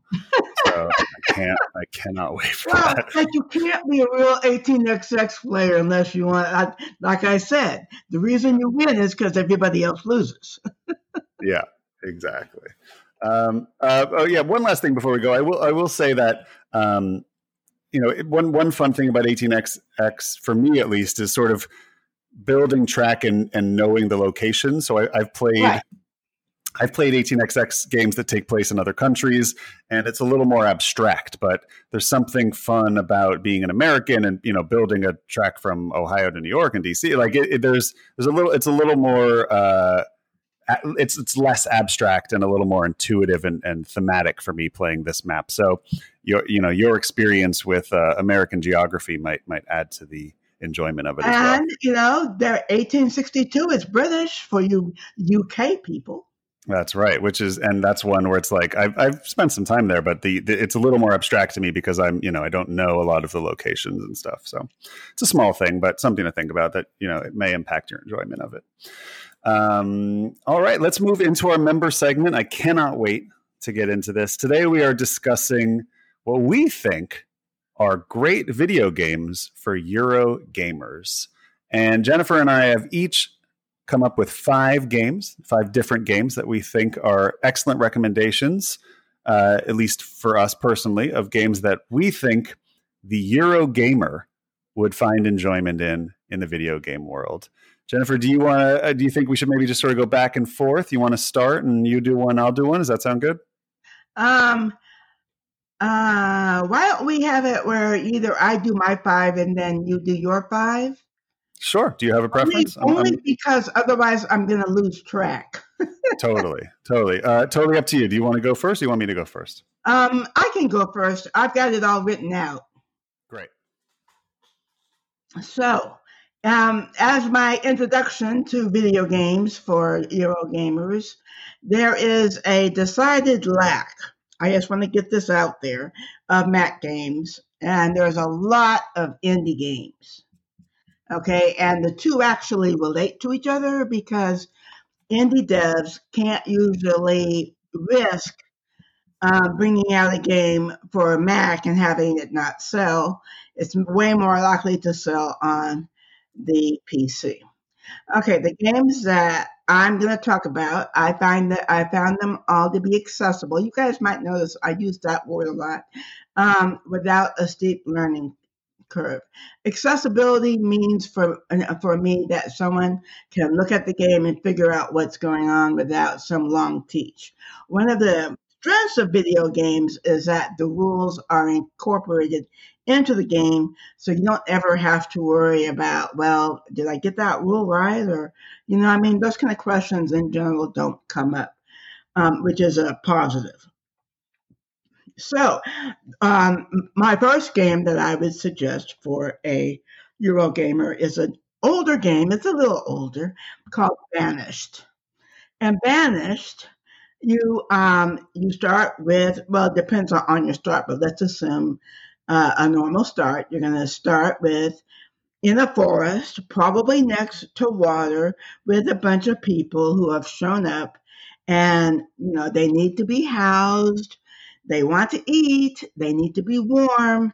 so I can't, I cannot wait for well, that. Like you can't be a real 18xx player unless you want. I, like I said, the reason you win is because everybody else loses. yeah, exactly. Um, uh, oh yeah, one last thing before we go, I will I will say that um, you know one one fun thing about 18xx for me at least is sort of building track and, and knowing the location. So I, have played. Right. I've played 18xx games that take place in other countries, and it's a little more abstract. But there's something fun about being an American and you know building a track from Ohio to New York and DC. Like it, it, there's there's a little it's a little more uh, it's it's less abstract and a little more intuitive and, and thematic for me playing this map. So your you know your experience with uh, American geography might might add to the enjoyment of it. And well. you know, they're 1862 is British for you UK people. That's right. Which is, and that's one where it's like I've, I've spent some time there, but the, the, it's a little more abstract to me because I'm you know I don't know a lot of the locations and stuff. So it's a small thing, but something to think about that you know it may impact your enjoyment of it. Um, all right, let's move into our member segment. I cannot wait to get into this. Today we are discussing what we think are great video games for Euro gamers. And Jennifer and I have each come up with five games, five different games that we think are excellent recommendations, uh, at least for us personally, of games that we think the Euro gamer would find enjoyment in in the video game world. Jennifer, do you want to? Uh, do you think we should maybe just sort of go back and forth? You want to start, and you do one, I'll do one. Does that sound good? Um. Uh, why don't we have it where either I do my five and then you do your five? Sure. Do you have a preference? Only, only because otherwise I'm going to lose track. totally, totally, uh, totally up to you. Do you want to go first? Or do you want me to go first? Um, I can go first. I've got it all written out. Great. So, um, as my introduction to video games for Eurogamers, there is a decided lack. I just want to get this out there of Mac games, and there's a lot of indie games. Okay, and the two actually relate to each other because indie devs can't usually risk uh, bringing out a game for a Mac and having it not sell. It's way more likely to sell on the PC. Okay, the games that I'm going to talk about, I find that I found them all to be accessible. You guys might notice I use that word a lot um, without a steep learning curve. Accessibility means for for me that someone can look at the game and figure out what's going on without some long teach. One of the strengths of video games is that the rules are incorporated into the game so you don't ever have to worry about well did i get that rule right? Or you know i mean those kind of questions in general don't come up um, which is a positive. So um, my first game that i would suggest for a eurogamer is an older game it's a little older called banished. And banished you um, you start with well it depends on, on your start but let's assume uh, a normal start. You're going to start with in a forest, probably next to water, with a bunch of people who have shown up and you know they need to be housed they want to eat they need to be warm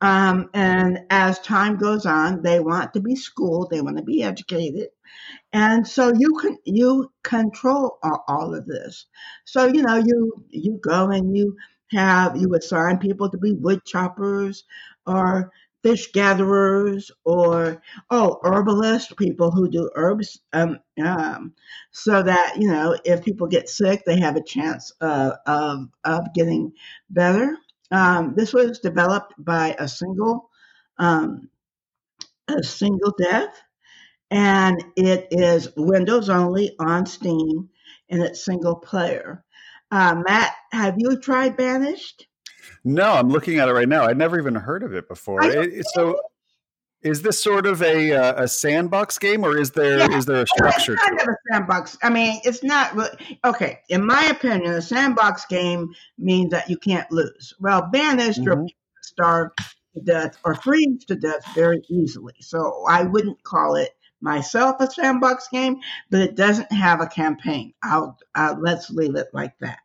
um, and as time goes on they want to be schooled they want to be educated and so you can you control all, of this. So you know you you go and you have you assign people to be wood choppers or fish gatherers or oh herbalist people who do herbs um, um, so that you know if people get sick they have a chance uh, of, of getting better. Um, this was developed by a single um, a single dev and it is windows only on steam and it's single player uh, Matt, have you tried Banished? No, I'm looking at it right now. I'd never even heard of it before. It, so, Is this sort of a uh, a sandbox game, or is there yeah, is there a structure? It's kind of a sandbox. I mean, it's not really, okay. In my opinion, a sandbox game means that you can't lose. Well, banished mm-hmm. or starve to death or freeze to death very easily. So I wouldn't call it myself a sandbox game, but it doesn't have a campaign. I'll uh, let's leave it like that.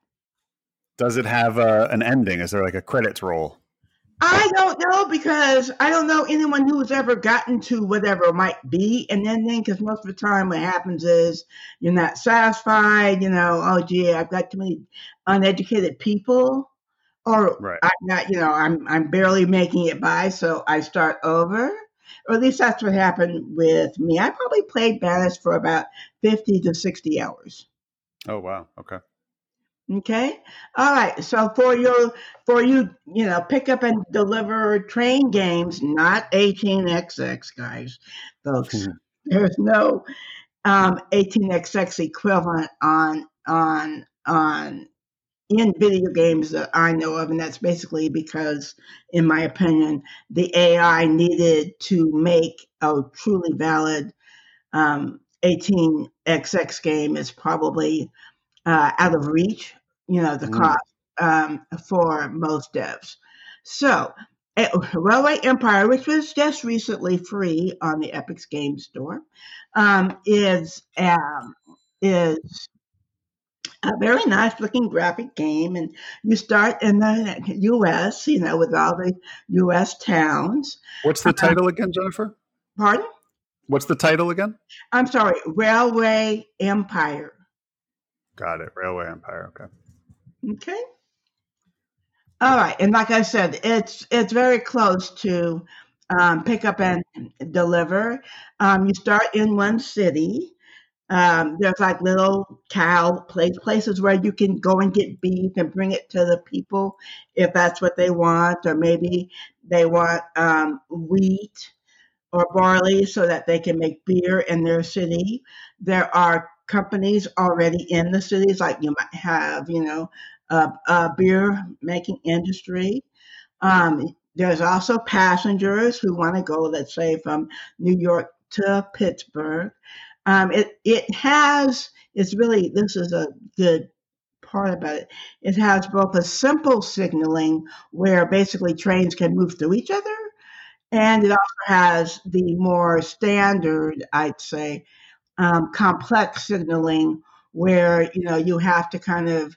Does it have a, uh, an ending? Is there like a credits roll? I don't know because I don't know anyone who's ever gotten to whatever might be an ending. Because most of the time, what happens is you're not satisfied. You know, oh gee, I've got too many uneducated people, or right. I'm not. You know, I'm I'm barely making it by, so I start over. Or at least that's what happened with me. I probably played Banished for about fifty to sixty hours. Oh wow! Okay. Okay. All right. So for your for you, you know, pick up and deliver train games, not 18xx, guys, folks. Mm-hmm. There's no um, 18xx equivalent on on on in video games that I know of, and that's basically because, in my opinion, the AI needed to make a truly valid um, 18xx game is probably uh, out of reach you know, the mm. cost um, for most devs. So, eh, Railway Empire, which was just recently free on the Epic's Game Store, um, is um, is a very nice looking graphic game, and you start in the U.S. You know, with all the U.S. towns. What's the um, title again, Jennifer? Pardon? What's the title again? I'm sorry, Railway Empire. Got it, Railway Empire. Okay. Okay. All right, and like I said, it's it's very close to um, pick up and deliver. Um, you start in one city. Um, there's like little cow place places where you can go and get beef and bring it to the people if that's what they want, or maybe they want um, wheat or barley so that they can make beer in their city. There are companies already in the cities, like you might have, you know, a, a beer making industry. Um, there's also passengers who want to go, let's say, from New York to Pittsburgh. Um, it it has it's really this is a good part about it. It has both a simple signaling where basically trains can move through each other, and it also has the more standard, I'd say, um, complex signaling where you know you have to kind of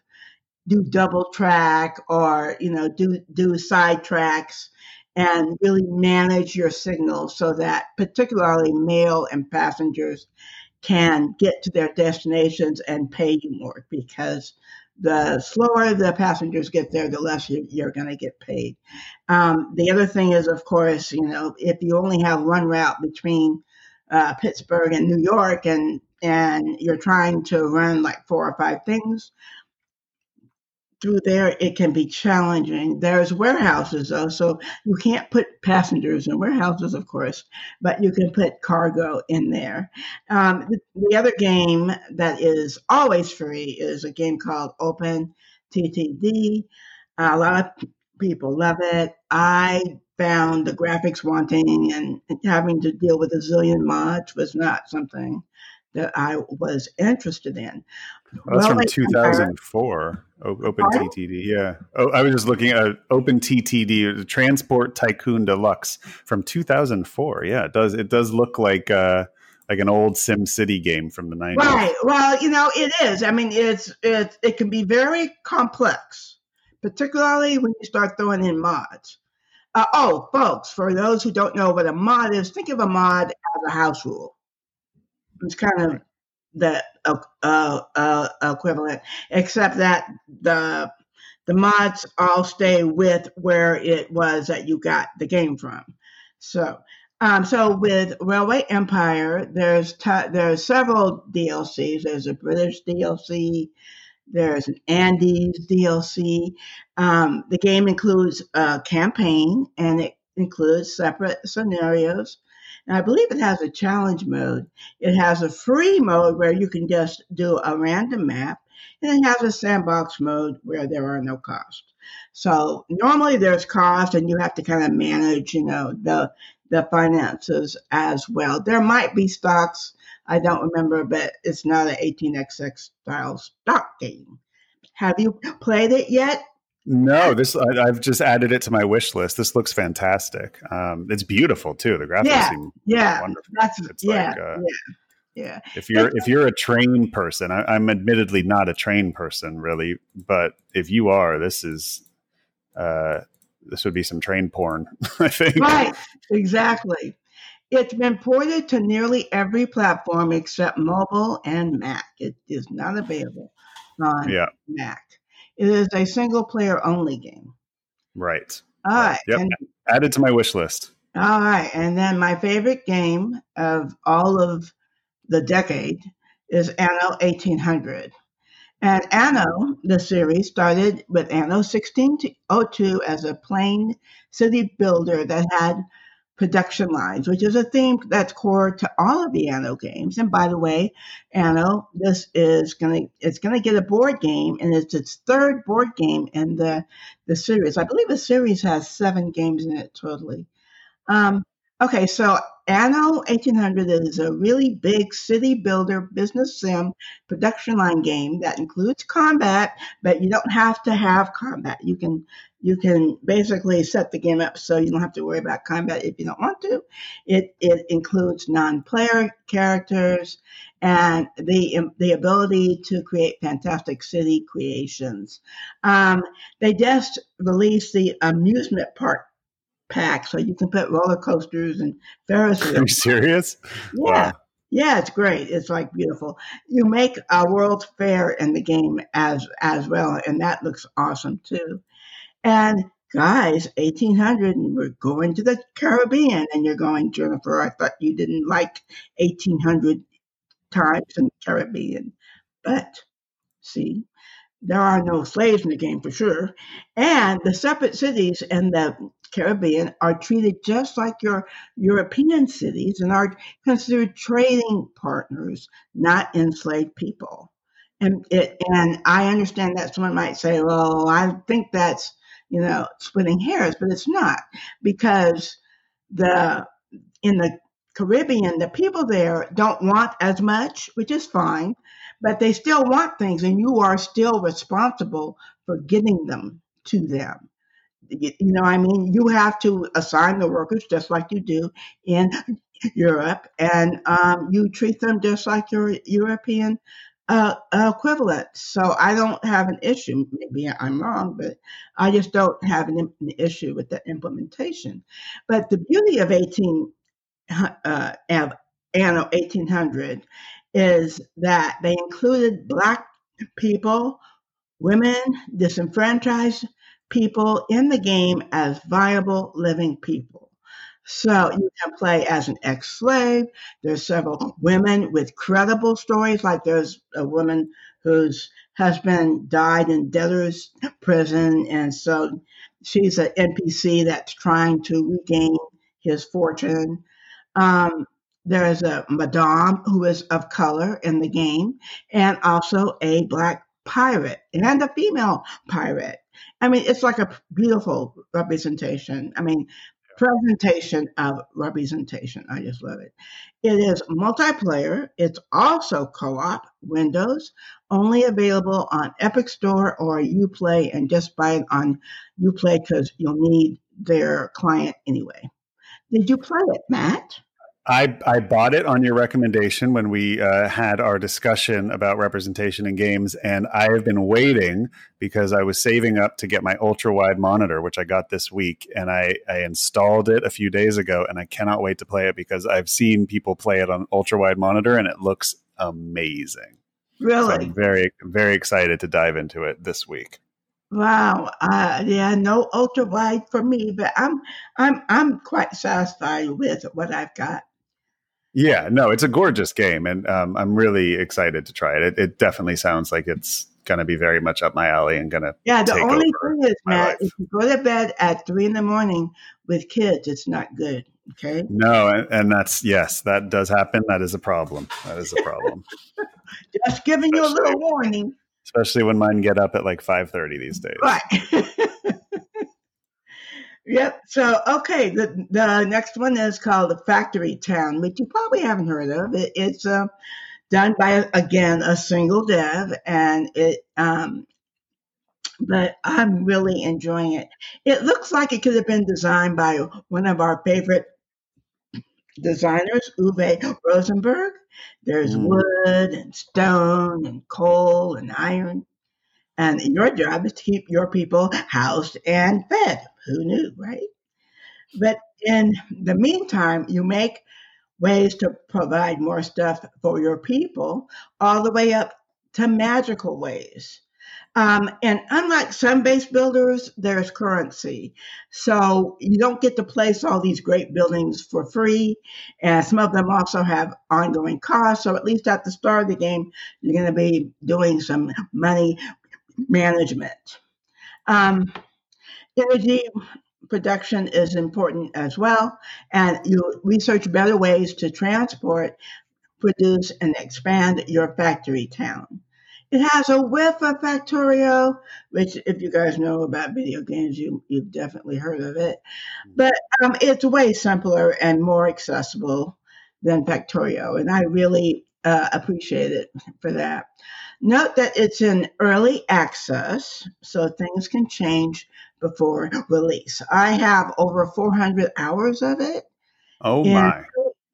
do double track or you know do do side tracks and really manage your signal so that particularly mail and passengers can get to their destinations and pay you more because the slower the passengers get there, the less you're, going to get paid. Um, the other thing is, of course, you know, if you only have one route between uh, Pittsburgh and New York, and and you're trying to run like four or five things, through there, it can be challenging. There's warehouses, though, so you can't put passengers in warehouses, of course, but you can put cargo in there. Um, the, the, other game that is always free is a game called Open TTD. A lot of people love it. I found the graphics wanting and having to deal with a zillion mods was not something that I was interested in. Well, that's well, from 2004. Open TTD, yeah. Oh, I was just looking at Open TTD, Transport Tycoon Deluxe from 2004. Yeah, it does. It does look like uh, like an old Sim City game from the 90s. Right. Well, you know, it is. I mean, it's it it can be very complex, particularly when you start throwing in mods. Uh, oh, folks, for those who don't know what a mod is, think of a mod as a house rule. It's kind of the uh, uh, uh, equivalent, except that the the mods all stay with where it was that you got the game from. So, um, so with Railway Empire, there's t- there's several DLCs. There's a British DLC. There's an Andes DLC. Um, the game includes a campaign and it includes separate scenarios. And I believe it has a challenge mode. It has a free mode where you can just do a random map, and it has a sandbox mode where there are no costs. So normally there's cost, and you have to kind of manage, you know, the the finances as well. There might be stocks, I don't remember, but it's not an 18xx style stock game. Have you played it yet? No, this I, have just added it to my wish list. This looks fantastic. Um, it's beautiful too. The graphics yeah, seem yeah, wonderful. That's it's yeah, like, uh, yeah. Yeah. If you're if you're a trained person, I, am admittedly not a trained person really, but if you are, this is uh, this would be some train porn, I think. Right. Exactly. It's been ported to nearly every platform except mobile and Mac. It is not available on yeah. Mac. It is a single player only game. Right. All right. Yep. And, Added to my wish list. All right. And then my favorite game of all of the decade is Anno 1800. And Anno, the series, started with Anno 1602 as a plain city builder that had production lines, which is a theme that's core to all of the Anno games. And by the way, Anno, this is gonna it's gonna get a board game, and it's its third board game in the the series. I believe the series has seven games in it totally. Um, okay, so Anno 1800 is a really big city builder business sim production line game that includes combat, but you don't have to have combat. You can you can basically set the game up so you don't have to worry about combat if you don't want to. It it includes non-player characters and the the ability to create fantastic city creations. Um, they just released the amusement park pack, so you can put roller coasters and Ferris wheels. Are you serious? Yeah. Wow. Yeah, it's great. It's like beautiful. You make a World Fair in the game as as well, and that looks awesome too. And guys, 1800, and we're going to the Caribbean, and you're going, Jennifer. I thought you didn't like 1800 times in the Caribbean, but see, there are no slaves in the game for sure. And the separate cities in the Caribbean are treated just like your European cities and are considered trading partners, not enslaved people. And it, and I understand that someone might say, well, I think that's, you know, splitting hairs, but it's not because the in the Caribbean, the people there don't want as much, which is fine, but they still want things, and you are still responsible for getting them to them. You, know, I mean, you have to assign the workers just like you do in Europe, and um, you treat them just like your European uh, equivalent. So I don't have an issue. Maybe I'm wrong, but I just don't have an, an issue with the implementation. But the beauty of 18 uh, Anno 1800 is that they included Black people, women, disenfranchised people in the game as viable living people. So you can play as an ex-slave. There's several women with credible stories, like there's a woman whose husband died in debtor's prison, and so she's an NPC that's trying to regain his fortune. Um, there is a madame who is of color in the game, and also a black pirate and a female pirate. I mean, it's like a beautiful representation. I mean, presentation of representation. I just love it. It is multiplayer. It's also co-op Windows, only available on Epic Store or UPlay, and just buy it on UPlay because you'll need their client anyway. Did you play it, Matt? I, I bought it on your recommendation when we uh, had our discussion about representation in games, and I have been waiting because I was saving up to get my ultra wide monitor, which I got this week, and I, I installed it a few days ago, and I cannot wait to play it because I've seen people play it on ultra wide monitor, and it looks amazing. Really, so I'm very very excited to dive into it this week. Wow. Uh, yeah, no ultra wide for me, but I'm I'm I'm quite satisfied with what I've got. Yeah, no, it's a gorgeous game, and um, I'm really excited to try it. It, it definitely sounds like it's going to be very much up my alley and going to. Yeah, the only thing is, Matt, if you go to bed at three in the morning with kids, it's not good. Okay. No, and, and that's yes, that does happen. That is a problem. That is a problem. Just giving especially, you a little warning. Especially when mine get up at like five thirty these days. Right. Yep. So, okay, the the next one is called the Factory Town, which you probably haven't heard of. It, it's uh, done by again a single dev, and it. Um, but I'm really enjoying it. It looks like it could have been designed by one of our favorite designers, Uwe Rosenberg. There's Mm. wood and stone and coal and iron. And your job is to keep your people housed and fed. Who knew, right? But in the meantime, you make ways to provide more stuff for your people, all the way up to magical ways. Um, and unlike some base builders, there's currency. So you don't get to place all these great buildings for free. And some of them also have ongoing costs. So at least at the start of the game, you're going to be doing some money management. Um, energy production is important as well, and you research better ways to transport, produce, and expand your factory town. It has a whiff of Factorio, which, if you guys know about video games, you, you've definitely heard of it. But um, it's way simpler and more accessible than Factorio, and I really uh, appreciate it for that. Note that it's in early access, so things can change before release. I have over 400 hours of it Oh in my.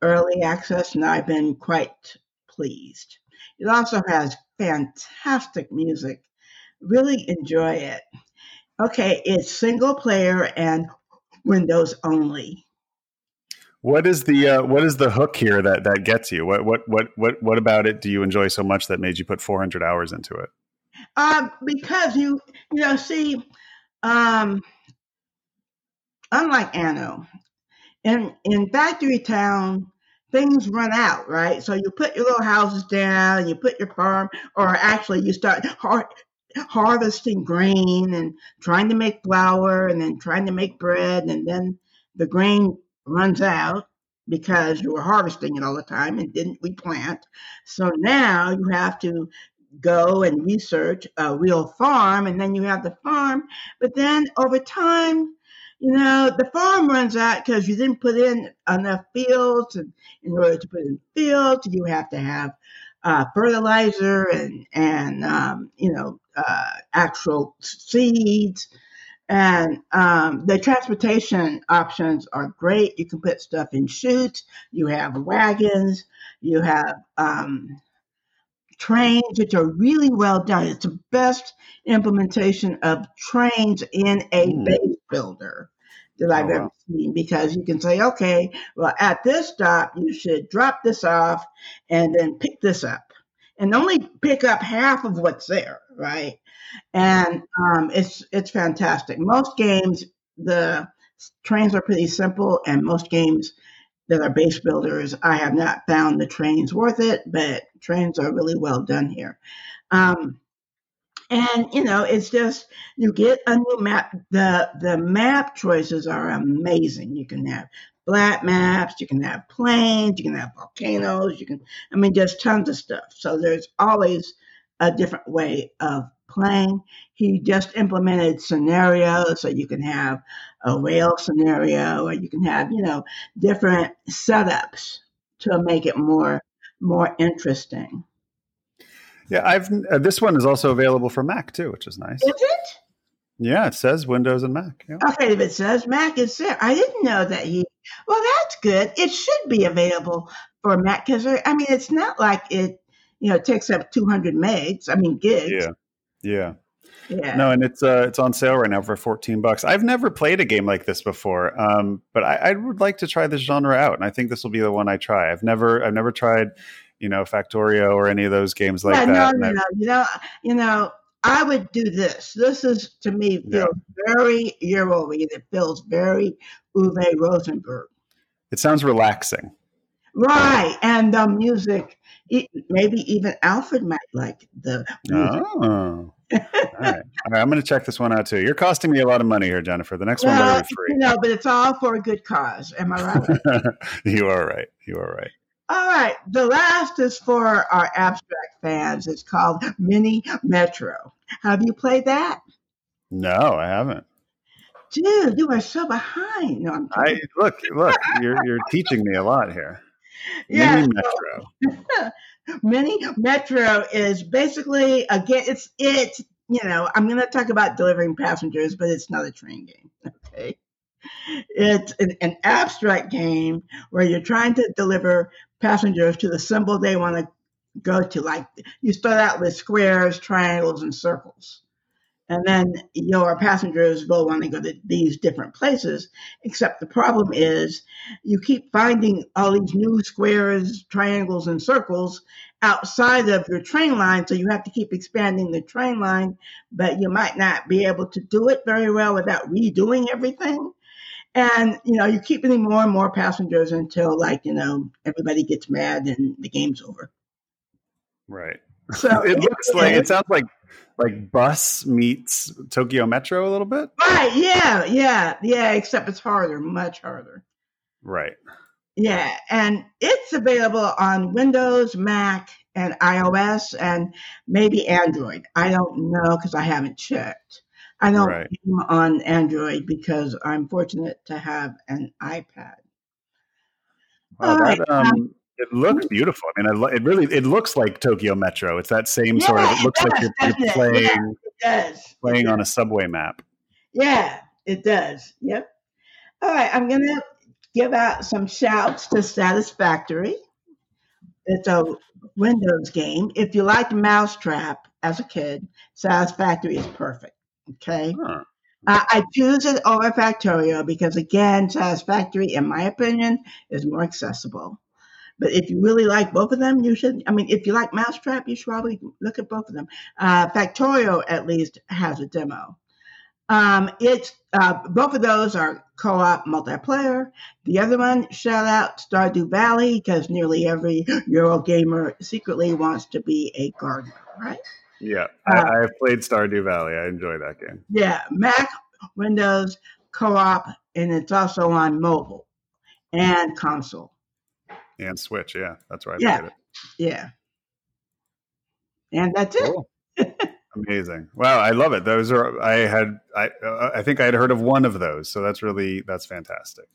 early access, and I've been quite pleased. It also has fantastic music. Really enjoy it. Okay, it's single player and Windows only. What is the uh, what is the hook here that that gets you? What what what what what about it do you enjoy so much that made you put 400 hours into it? Um, because you you know see, um, unlike Anno, in in Factory Town, things run out, right? So you put your little houses down, you put your farm, or actually you start har- harvesting grain and trying to make flour, and then trying to make bread, and then the grain runs out because you were harvesting it all the time and didn't replant. So now you have to go and research a real farm, and then you have the farm. But then over time, you know, the farm runs out because you didn't put in enough fields, and in order to put in fields, you have to have uh, fertilizer and and um, you know uh, actual seeds. And um, the transportation options are great. You can put stuff in chutes. You have wagons. You have um, trains, which are really well done. It's the best implementation of trains in a base builder that I've Oh, ever wow. seen because you can say, okay, well, at this stop, you should drop this off and then pick this up and only pick up half of what's there, right? And um, it's it's fantastic. Most games, the trains are pretty simple, and most games that are base builders, I have not found the trains worth it, but trains are really well done here. Um, and you know, it's just you get a new map. The the map choices are amazing. You can have flat maps, you can have plains, you can have volcanoes, you can I mean just tons of stuff. So there's always a different way of playing. He just implemented scenarios so you can have a rail scenario or you can have, you know, different setups to make it more more interesting. Yeah, I've uh, this one is also available for Mac too, which is nice. Is it? Yeah, it says Windows and Mac. Yeah. Okay, if it says Mac, it's there. I didn't know that he. Well, that's good. It should be available for Mac because I mean, it's not like it, you know, takes up 200 megs. I mean, gigs. Yeah. Yeah. Yeah. No, and it's uh, it's on sale right now for fourteen bucks. I've never played a game like this before, um, but I, I would like to try this genre out, and I think this will be the one I try. I've never I've never tried, you know, Factorio or any of those games like yeah, that. no, no, no. You know, you know, I would do this. This is to me Yeah. feels very Euroleague. It feels very Uwe Rosenberg. It sounds relaxing. Right, and the music. Maybe even Alfred might like the music. Oh. All right. All right. I'm going to check this one out too. You're costing me a lot of money here, Jennifer. The next one Well, better be you know, but it's all for a good cause. Am I right? you are right. You are right. All right, the last is for our abstract fans. It's called Mini Metro. Have you played that? No, I haven't. Dude, you are so behind. No, i look, look, you're you're teaching me a lot here. Yeah, Mini Metro. Mini Metro is basically again, it's it. You know, I'm going to talk about delivering passengers, but it's not a train game. Okay, it's an, an abstract game where you're trying to deliver passengers to the symbol they want to go to. Like you start out with squares, triangles, and circles. And then your passengers will want to go to these different places. Except the problem is you keep finding all these new squares, triangles, and circles outside of your train line. So you have to keep expanding the train line, but you might not be able to do it very well without redoing everything. And, you know, you keep getting more and more passengers until, like, you know, everybody gets mad and the game's over. Right. So it looks like it sounds like like bus meets Tokyo Metro a little bit. Right. Yeah. Yeah. Yeah. Except it's harder, much harder. Right. Yeah, and it's available on Windows, Mac, and iOS, and maybe Android. I don't know because I haven't checked. I don't right. on Android because I'm fortunate to have an iPad. Wow, that, um, um, it looks beautiful. I mean, it really it looks like Tokyo Metro. It's that same yeah, sort of. It looks it does, like you're, you're playing yeah, playing on a subway map. Yeah, it does. Yep. All right, I'm gonna give out some shouts to Satisfactory. It's a Windows game. If you liked Mousetrap as a kid, Satisfactory is perfect. Okay. Huh. Uh, I choose it over Factorio because, again, Satisfactory, in my opinion, is more accessible. But if you really like both of them, you should. I mean, if you like Mousetrap, you should probably look at both of them. Uh, Factorio, at least, has a demo. Um, it's uh, both of those are co-op multiplayer. The other one, shout out Stardew Valley, because nearly every Eurogamer secretly wants to be a gardener, right? Yeah, uh, I, have played Stardew Valley. I enjoy that game. Yeah, Mac, Windows, co-op, and it's also on mobile and console and Switch. Yeah, that's right. Yeah, yeah, and that's cool. it. Amazing! Wow, I love it. Those are I had I uh, I think I had heard of one of those, so that's really that's fantastic.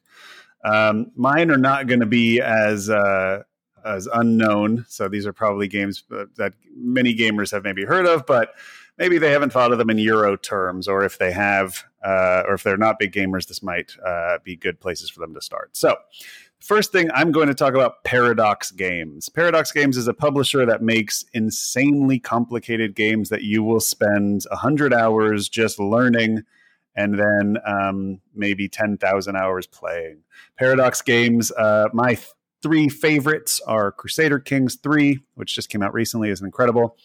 Um, mine are not going to be as uh, as unknown, so these are probably games that many gamers have maybe heard of, but maybe they haven't thought of them in euro terms, or if they have, uh, or if they're not big gamers, this might uh, be good places for them to start. So, First thing, I'm going to talk about Paradox Games. Paradox Games is a publisher that makes insanely complicated games that you will spend 100 hours just learning and then um, maybe 10,000 hours playing. Paradox Games, uh, my th- three favorites are Crusader Kings 3, which just came out recently, is incredible.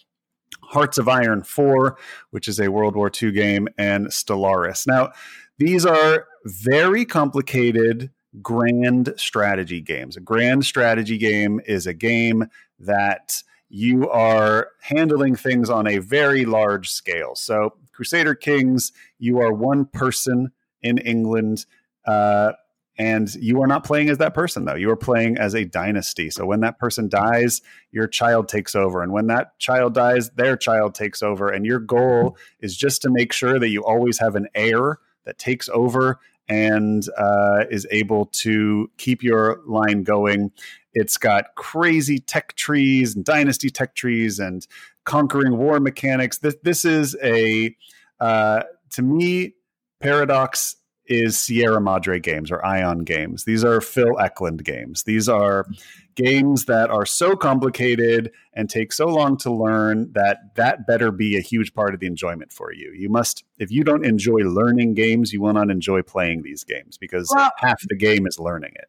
Hearts of Iron 4, which is a World War II game, and Stellaris. Now, these are very complicated grand strategy games. A grand strategy game is a game that you are handling things on a very large scale. So, Crusader Kings, you are one person in England. Uh, and you are not playing as that person, though. You are playing as a dynasty. So when that person dies, your child takes over. And when that child dies, their child takes over. And your goal is just to make sure that you always have an heir that takes over and uh, is able to keep your line going. It's got crazy tech trees and dynasty tech trees and conquering war mechanics. This, this is a, uh, to me, Paradox is Sierra Madre games or Ion games. These are Phil Eklund games. These are games that are so complicated and take so long to learn that that better be a huge part of the enjoyment for you. You must, if you don't enjoy learning games, you will not enjoy playing these games because well, half the game is learning it.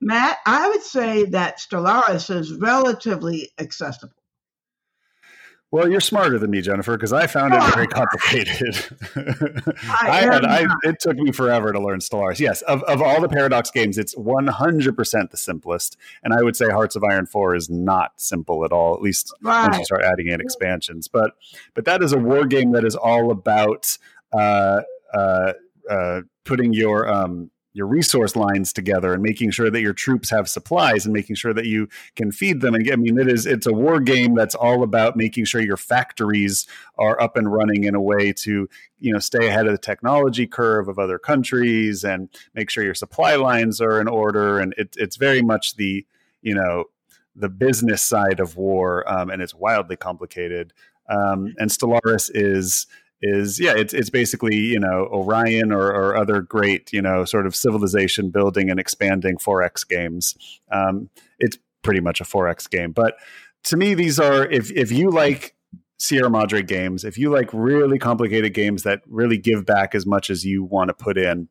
Matt, I would say that Stellaris is relatively accessible. Well, you're smarter than me, Jennifer, because I found it very complicated. I, had, I, it took me forever to learn Stellaris. Yes, of, of all the Paradox games, it's 100% the simplest. And I would say Hearts of Iron 4 is not simple at all, at least right. once you start adding in expansions. But but that is a war game that is all about uh, uh, uh, putting your um, your resource lines together and making sure that your troops have supplies and making sure that you can feed them. And I mean it is it's a war game that's all about making sure your factories are up and running in a way to you know stay ahead of the technology curve of other countries and make sure your supply lines are in order. And it, it's very much the you know the business side of war um, and it's wildly complicated. Um, and Stellaris is is yeah, it's it's basically you know Orion or, or other great you know sort of civilization building and expanding 4X games. Um, it's pretty much a 4X game, but to me these are if if you like Sierra Madre games, if you like really complicated games that really give back as much as you want to put in,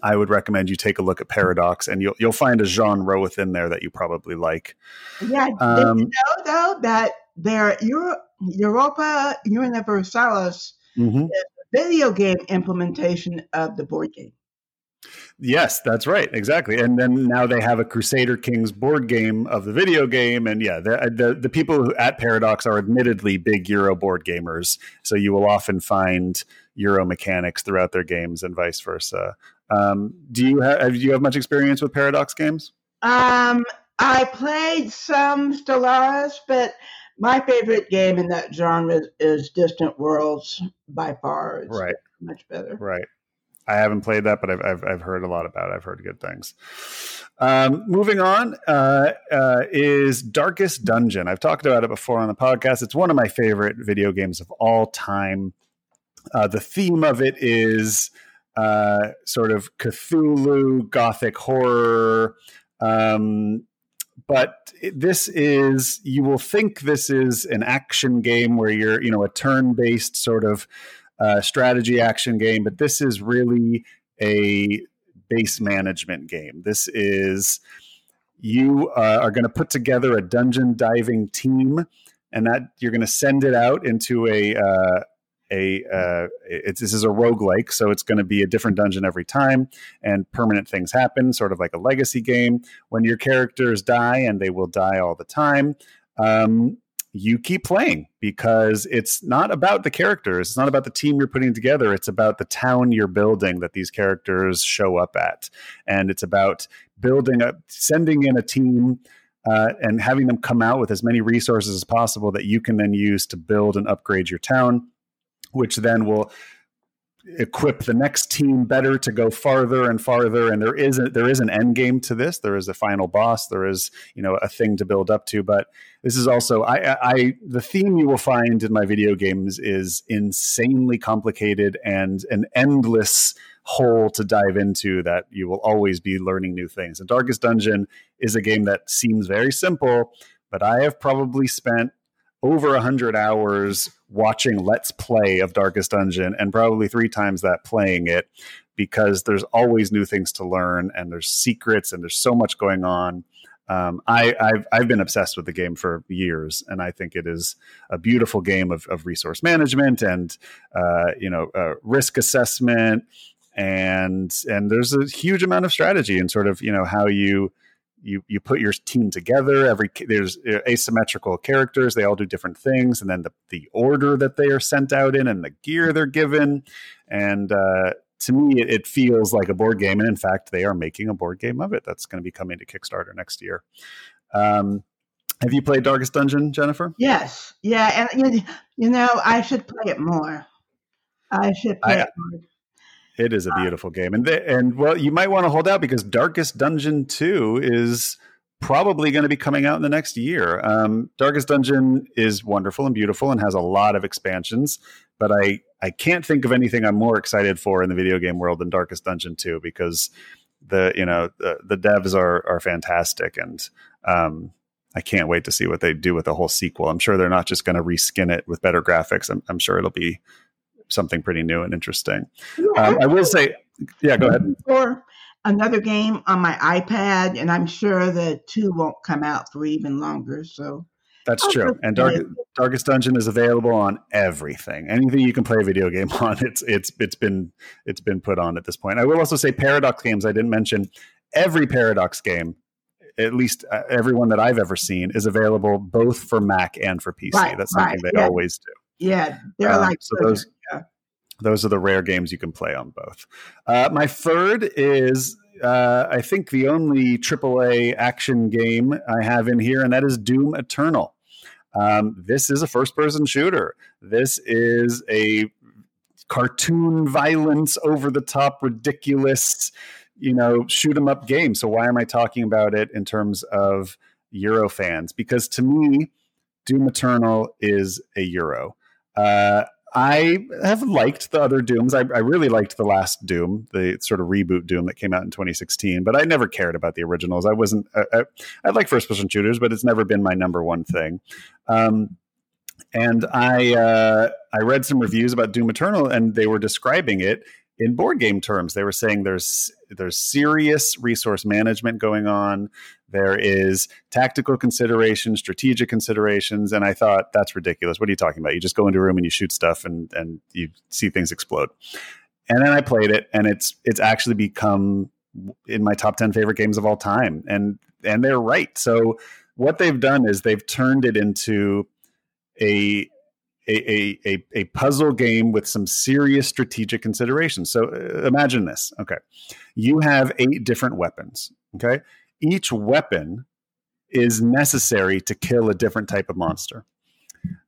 I would recommend you take a look at Paradox, and you'll you'll find a genre within there that you probably like. Yeah, um, did you know though that there Euro, Europa Universalis mm-hmm. video game implementation of the board game. Yes, that's right. Exactly. And then now they have a Crusader Kings board game of the video game. And yeah, the, the, the people at Paradox are admittedly big Euro board gamers. So you will often find Euro mechanics throughout their games and vice versa. Um, do you have, do you have much experience with Paradox games? Um, I played some Stellaris, but my favorite game in that genre is Distant Worlds by far. It's right. Much better. Right. I haven't played that, but I've, I've, I've, heard a lot about it. I've heard good things. Um, moving on uh, uh, is Darkest Dungeon. I've talked about it before on the podcast. It's one of my favorite video games of all time. Uh, the theme of it is uh, sort of Cthulhu, Gothic horror. Um, but this is you will think this is an action game where you're you know a turn-based sort of uh, strategy action game but this is really a base management game. This is you uh, are going to put together a dungeon diving team and that you're going to send it out into a uh, a uh, it's this is a roguelike so it's going to be a different dungeon every time and permanent things happen sort of like a legacy game. When your characters die and they will die all the time um, you keep playing because it's not about the characters it's not about the team you're putting together it's about the town you're building that these characters show up at. And it's about building up sending in a team uh, and having them come out with as many resources as possible that you can then use to build and upgrade your town which then will equip the next team better to go farther and farther. And there is a, there is an end game to this. There is a final boss. There is you know a thing to build up to. But this is also I, I the theme you will find in my video games is insanely complicated and an endless hole to dive into that you will always be learning new things. And darkest dungeon is a game that seems very simple but i have probably spent over 100 hours watching let's play of darkest dungeon and probably three times that playing it because there's always new things to learn and there's secrets and there's so much going on. Um, I, have I've been obsessed with the game for years, and I think it is a beautiful game of, of resource management and uh, you know uh, risk assessment, and and there's a huge amount of strategy and sort of you know how you you you put your team together every there's uh, asymmetrical characters they all do different things and then the, the order that they are sent out in and the gear they're given. And uh, to me it, it, feels like a board game and in fact they are making a board game of it that's going to be coming to kickstarter next year. Um, have you played darkest dungeon jennifer? Yes. Yeah and you, you know i should play it more. I should play I, it more it is a beautiful game, and and well, you might want to hold out because Darkest Dungeon Two is probably going to be coming out in the next year. Um, Darkest Dungeon is wonderful and beautiful and has a lot of expansions, but I I can't think of anything I'm more excited for in the video game world than Darkest Dungeon Two because the you know the, the devs are are fantastic and um, I can't wait to see what they do with the whole sequel. I'm sure they're not just going to reskin it with better graphics. I'm, I'm sure it'll be something pretty new and interesting. Yeah, um, I will say, yeah, go ahead. Or another game on my iPad, and I'm sure the two won't come out for even longer. So that's I'll true. And Dark, Darkest Dungeon is available on everything. Anything you can play a video game on, it's it's it's been it's been put on at this point. I will also say Paradox games. I didn't mention every Paradox game. At least uh, everyone that I've ever seen is available both for Mac and for PC. Right, That's something right, they yeah. always do. Yeah, they're um, like so those those are the rare games you can play on both. Uh, my third is uh, I think the only AAA action game I have in here, and that is Doom Eternal. Um, this is a first person shooter. This is a cartoon violence, over the top, ridiculous, you know, shoot 'em up game. So why am I talking about it in terms of Euro fans? Because to me, Doom Eternal is a Euro. Uh, I have liked the other Dooms. I, I, really liked the last Doom, the sort of reboot Doom that came out in 2016, but I never cared about the originals. I wasn't, I, I, I like first person shooters, but it's never been my number one thing. Um, and I, uh, I read some reviews about Doom Eternal, and they were describing it in board game terms. They were saying there's there's serious resource management going on. There is tactical considerations, strategic considerations, and I thought that's ridiculous. What are you talking about? You just go into a room and you shoot stuff and and you see things explode. And then I played it, and it's it's actually become in my top ten favorite games of all time. And and they're right. So what they've done is they've turned it into a a, a, a, puzzle game with some serious strategic considerations. So uh, imagine this. Okay. You have eight different weapons. Okay. Each weapon is necessary to kill a different type of monster.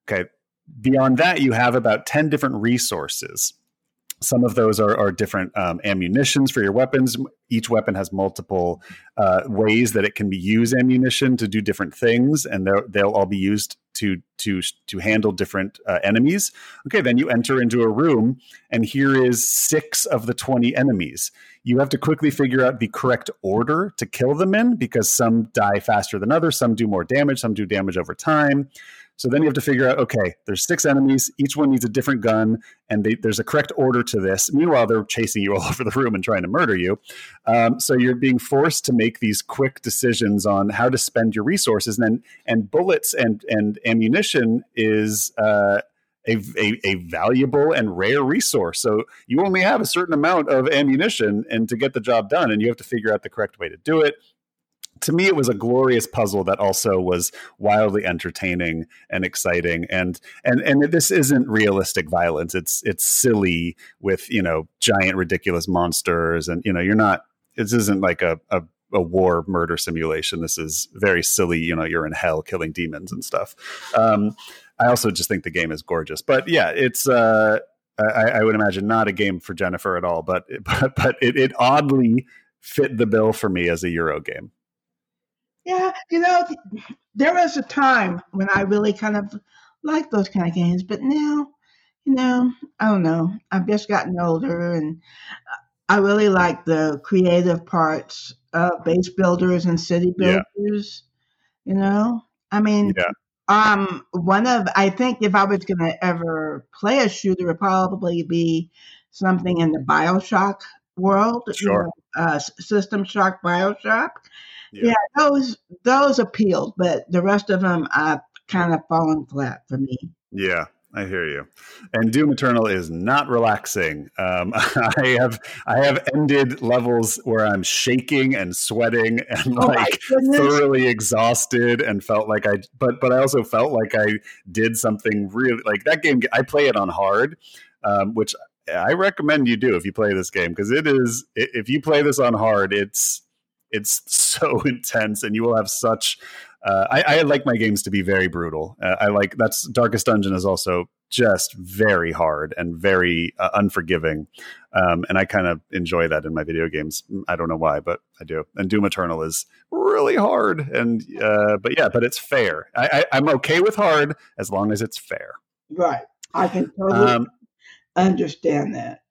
Okay. Beyond that, you have about 10 different resources some of those are, are different um, ammunitions for your weapons. Each weapon has multiple uh, ways that it can be used ammunition to do different things, and they'll all be used to to to handle different uh, enemies. Okay, then you enter into a room, and here is six of the twenty enemies. You have to quickly figure out the correct order to kill them in because some die faster than others, some do more damage, some do damage over time. So then you have to figure out, okay, there's six enemies. Each one needs a different gun, and they, there's a correct order to this. Meanwhile, they're chasing you all over the room and trying to murder you. Um, so you're being forced to make these quick decisions on how to spend your resources. And and bullets and and ammunition is. Uh, a, a, a, valuable and rare resource. So you only have a certain amount of ammunition and to get the job done, and you have to figure out the correct way to do it to me it was a glorious puzzle that also was wildly entertaining and exciting and and and this isn't realistic violence it's it's silly with you know giant ridiculous monsters and you know you're not this isn't like a, a a war murder simulation. This is very silly. You know, you're in hell killing demons and stuff. Um, I also just think the game is gorgeous. But yeah, it's uh, I, I, would imagine not a game for Jennifer at all. But but, but it, it oddly fit the bill for me as a Euro game. Yeah, you know, there was a time when I really kind of liked those kind of games, but now, you know, I don't know. I've just gotten older, and I really like the creative parts of base builders and city builders. Yeah. You know, I mean, yeah. um, one of I think if I was going to ever play a shooter, it would probably be something in the Bioshock world, sure. You know, uh, System Shock, Bioshock yeah. yeah, those those appealed, but the rest of them have kind of fallen flat for me. Yeah, I hear you. And Doom Eternal is not relaxing. Um, I have I have ended levels where I'm shaking and sweating and oh like thoroughly exhausted and felt like I but but I also felt like I did something really like that game. I play it on hard, um, which I recommend you do if you play this game because it is if you play this on hard, it's it's so intense, and you will have such. Uh, I, I, like my games to be very brutal. Uh, I like that's Darkest Dungeon is also just very hard and very uh, unforgiving, um, and I kind of enjoy that in my video games. I don't know why, but I do. And Doom Eternal is really hard, and uh, but yeah, but it's fair. I, I, am okay with hard as long as it's fair. Right, I can totally um, understand that.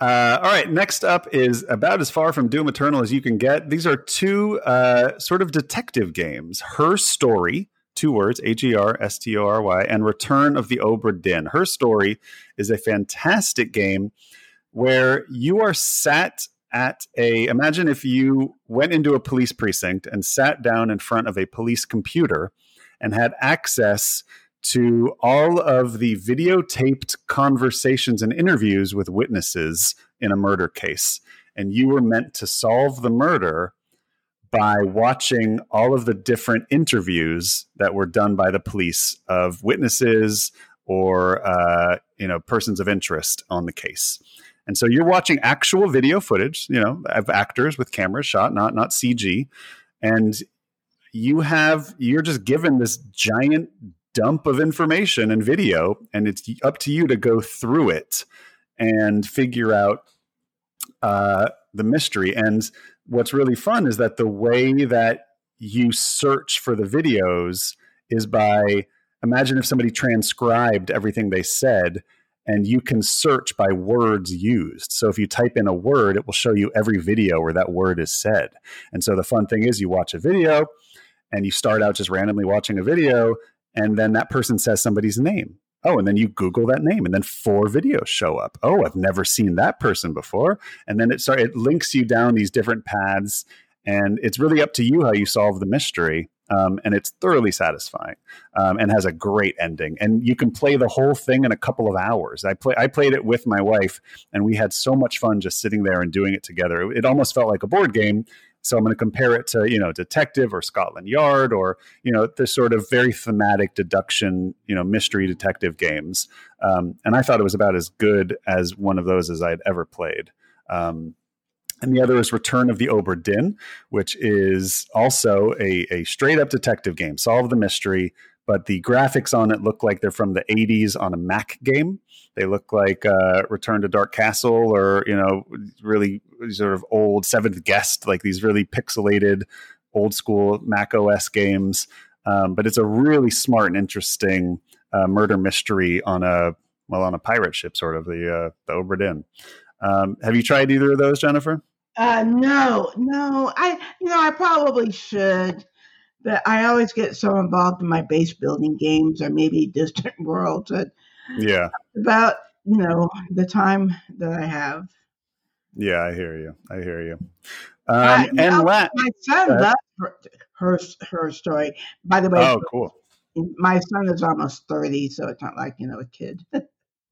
Uh, all right, next up is about as far from Doom Eternal as you can get. These are two uh, sort of detective games. Her Story, two words, A G R S T O R Y, and Return of the Obra. Her Story is a fantastic game where you are sat at a imagine if you went into a police precinct and sat down in front of a police computer and had access to all of the videotaped conversations and interviews with witnesses in a murder case. And you were meant to solve the murder by watching all of the different interviews that were done by the police of witnesses or uh, you know persons of interest on the case. And so you're watching actual video footage, you know, of actors with cameras shot, not not CG, and you have you're just given this giant dump of information and video, and it's up to you to go through it and figure out uh, the mystery. And what's really fun is that the way that you search for the videos is by imagine if somebody transcribed everything they said and you can search by words used. So if you type in a word, it will show you every video where that word is said. And so the fun thing is you watch a video and you start out just randomly watching a video and then that person says somebody's name. Oh, and then you Google that name, and then four videos show up. Oh, I've never seen that person before. And then it start it links you down these different paths, and it's really up to you how you solve the mystery. Um, and it's thoroughly satisfying um, and has a great ending. And you can play the whole thing in a couple of hours. I play I played it with my wife, and we had so much fun just sitting there and doing it together. It almost felt like a board game so I'm going to compare it to, you know, Detective or Scotland Yard or, you know, the sort of very thematic deduction, you know, mystery detective games. Um, and I thought it was about as good as one of those as I'd ever played. Um, and the other is Return of the Obra which is also a, a straight up detective game. Solve the mystery, but the graphics on it look like they're from the 80s on a Mac game. They look like uh, Return to Dark Castle or, you know, really sort of old Seventh Guest, like these really pixelated old school Mac OS games. Um, but it's a really smart and interesting uh, murder mystery on a well on a pirate ship, sort of the uh, the Obra Dinn. Um, have you tried either of those, Jennifer? Uh, no, no. I you know I probably should, but I always get so involved in my base building games or maybe distant worlds that yeah. About, you know, the time that I have. Yeah, I hear you. I hear you. Um, uh, and la- my son uh, loves her, her, her story. By the way, oh, cool. My son is almost thirty, so it's not like you know a kid.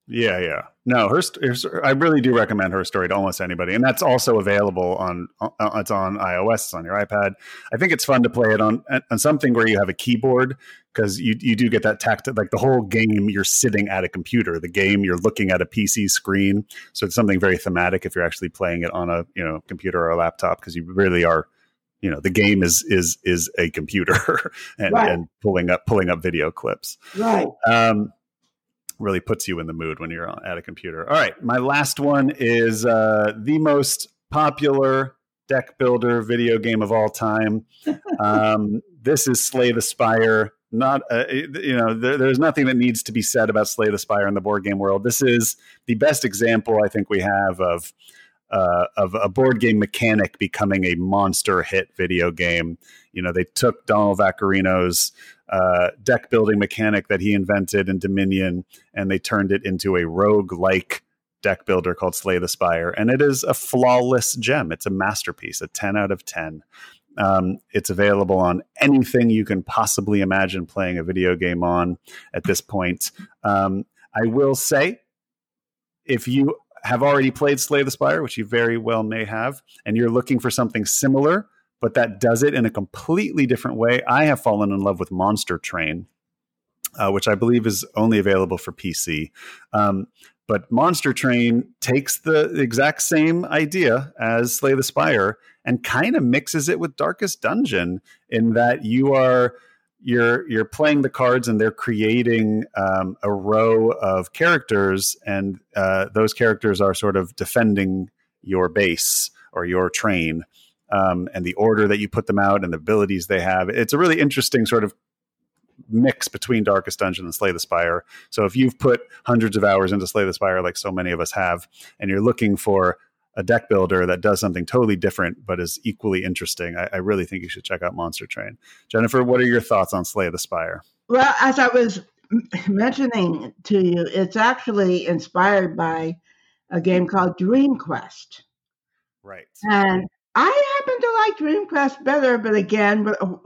Yeah, yeah. No, her, her, I really do recommend her story to almost anybody, and that's also available on. Uh, it's on iOS, it's on your iPad. I think it's fun to play it on on something where you have a keyboard because you you do get that tactile. Like the whole game, you're sitting at a computer. The game, you're looking at a PC screen, so it's something very thematic if you're actually playing it on a you know computer or a laptop because you really are you know the game is is is a computer and, right. and pulling up pulling up video clips right um really puts you in the mood when you're at a computer. All right, my last one is uh, the most popular deck builder video game of all time. Um, this is Slay the Spire. Not, uh, you know, there, there's nothing that needs to be said about Slay the Spire in the board game world. This is the best example I think we have of uh, of a board game mechanic becoming a monster hit video game. You know, they took Donald Vaccarino's uh, deck building mechanic that he invented in Dominion and they turned it into a rogue like deck builder called Slay the Spire. And it is a flawless gem. It's a masterpiece, a 10 out of 10. Um, it's available on anything you can possibly imagine playing a video game on at this point. Um, I will say, if you have already played Slay the Spire, which you very well may have, and you're looking for something similar, but that does it in a completely different way, I have fallen in love with Monster Train, uh, which I believe is only available for PC. Um, but Monster Train takes the exact same idea as Slay the Spire and kind of mixes it with Darkest Dungeon in that you are you're you're playing the cards and they're creating um, a row of characters and uh, those characters are sort of defending your base or your train um, and the order that you put them out and the abilities they have it's a really interesting sort of mix between darkest dungeon and slay the spire so if you've put hundreds of hours into slay the spire like so many of us have and you're looking for a deck builder that does something totally different but is equally interesting, I, I, really think you should check out Monster Train. Jennifer, what are your thoughts on Slay the Spire? Well, as I was mentioning to you, it's actually inspired by a game called Dream Quest. Right. And I happen to like Dream Quest better, but again, but uh,